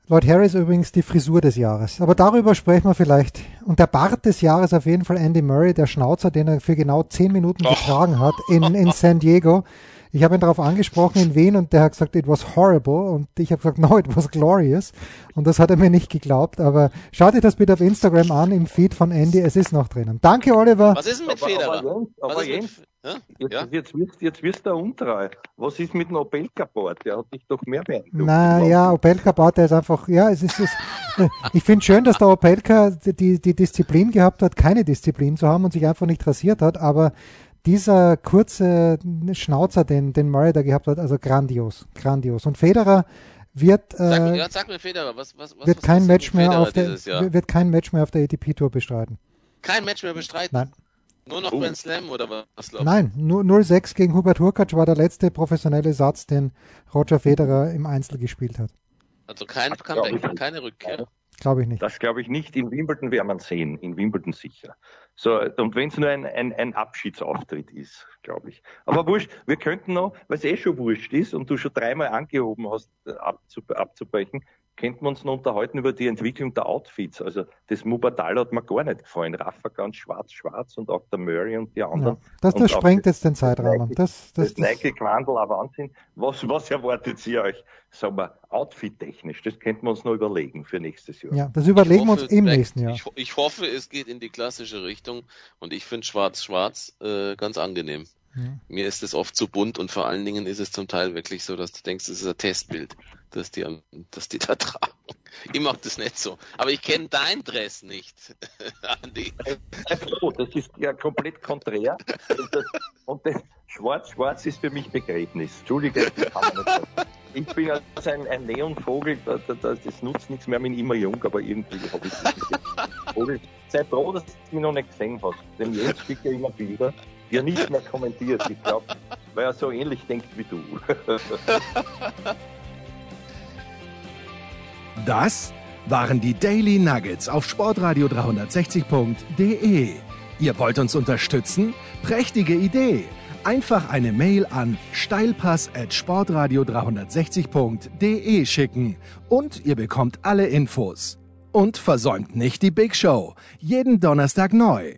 S1: Lord Harris übrigens die Frisur des Jahres. Aber darüber sprechen wir vielleicht. Und der Bart des Jahres auf jeden Fall Andy Murray, der Schnauzer, den er für genau zehn Minuten getragen hat in, in San Diego. Ich habe ihn darauf angesprochen, in Wien, und der hat gesagt, it was horrible. Und ich habe gesagt, <laughs> no, it was glorious. Und das hat er mir nicht geglaubt. Aber schaut euch das bitte auf Instagram an, im Feed von Andy. Es ist noch drinnen. Danke, Oliver.
S3: Was ist denn mit Federer?
S2: Aber, aber, aber Jens, ja? Jetzt, ja? jetzt, wirst, jetzt wirst du untreu. Was ist mit dem Opelka-Bart? Der hat dich doch mehr beeindruckt.
S1: Na ja, Opelka-Bart, der ist einfach, ja, es ist, es, <laughs> ich finde schön, dass der Opelka die, die Disziplin gehabt hat, keine Disziplin zu haben und sich einfach nicht rasiert hat, aber dieser kurze Schnauzer, den, den Murray da gehabt hat, also grandios, grandios. Und Federer wird, äh,
S3: sag, sag mir Federer, was, was,
S1: was, wird
S3: was
S1: kein Match mehr auf der, wird kein Match mehr auf der ATP Tour bestreiten.
S3: Kein Match mehr bestreiten?
S1: Nein.
S3: Nur noch oh. Grand Slam oder was?
S1: Nein, nur 0-6 gegen Hubert Hurkacz war der letzte professionelle Satz, den Roger Federer im Einzel gespielt hat.
S3: Also kein Comeback, keine Rückkehr.
S1: Glaube ich nicht.
S2: Das glaube ich nicht. In Wimbledon werden man sehen. In Wimbledon sicher. So, und wenn es nur ein, ein, ein Abschiedsauftritt ist, glaube ich. Aber wurscht, wir könnten noch, es eh schon wurscht ist und du schon dreimal angehoben hast, abzubrechen, könnten wir uns noch unterhalten über die Entwicklung der Outfits. Also das Mubadal hat mir gar nicht gefallen. Rafa ganz schwarz-schwarz und auch der Murray und die anderen. Ja,
S1: das, das sprengt jetzt den Zeitrahmen. Das,
S2: das, das, das Nike-Quandel, ein Wahnsinn. Was, was erwartet ihr euch? Sagen wir, outfit-technisch, das könnten wir uns noch überlegen für nächstes Jahr.
S1: Ja, das überlegen hoffe, wir uns im nächsten Jahr.
S3: Ich, ich, hoffe, es geht in die klassische Richtung und ich finde schwarz-schwarz äh, ganz angenehm. Ja. Mir ist es oft zu bunt und vor allen Dingen ist es zum Teil wirklich so, dass du denkst, es ist ein Testbild, das die, das die da <laughs> tragen. Ich mag das nicht so. Aber ich kenne dein Dress nicht, <laughs>
S2: Andi. Oh, das ist ja komplett konträr. Und, das, und das Schwarz-Schwarz ist für mich Begräbnis. Entschuldige. Ich bin also ein, ein Neonvogel, das, das, nutzt nichts mehr, ich bin immer jung, aber irgendwie habe ich das Vogel. Sei froh, dass du mich noch nicht gesehen hast. Denn jetzt schicke ich immer Bilder ja nicht mehr kommentiert. Ich glaube, weil er so ähnlich denkt wie du. <laughs>
S4: das waren die Daily Nuggets auf Sportradio 360.de. Ihr wollt uns unterstützen? Prächtige Idee! Einfach eine Mail an steilpass@sportradio360.de schicken und ihr bekommt alle Infos. Und versäumt nicht die Big Show. Jeden Donnerstag neu.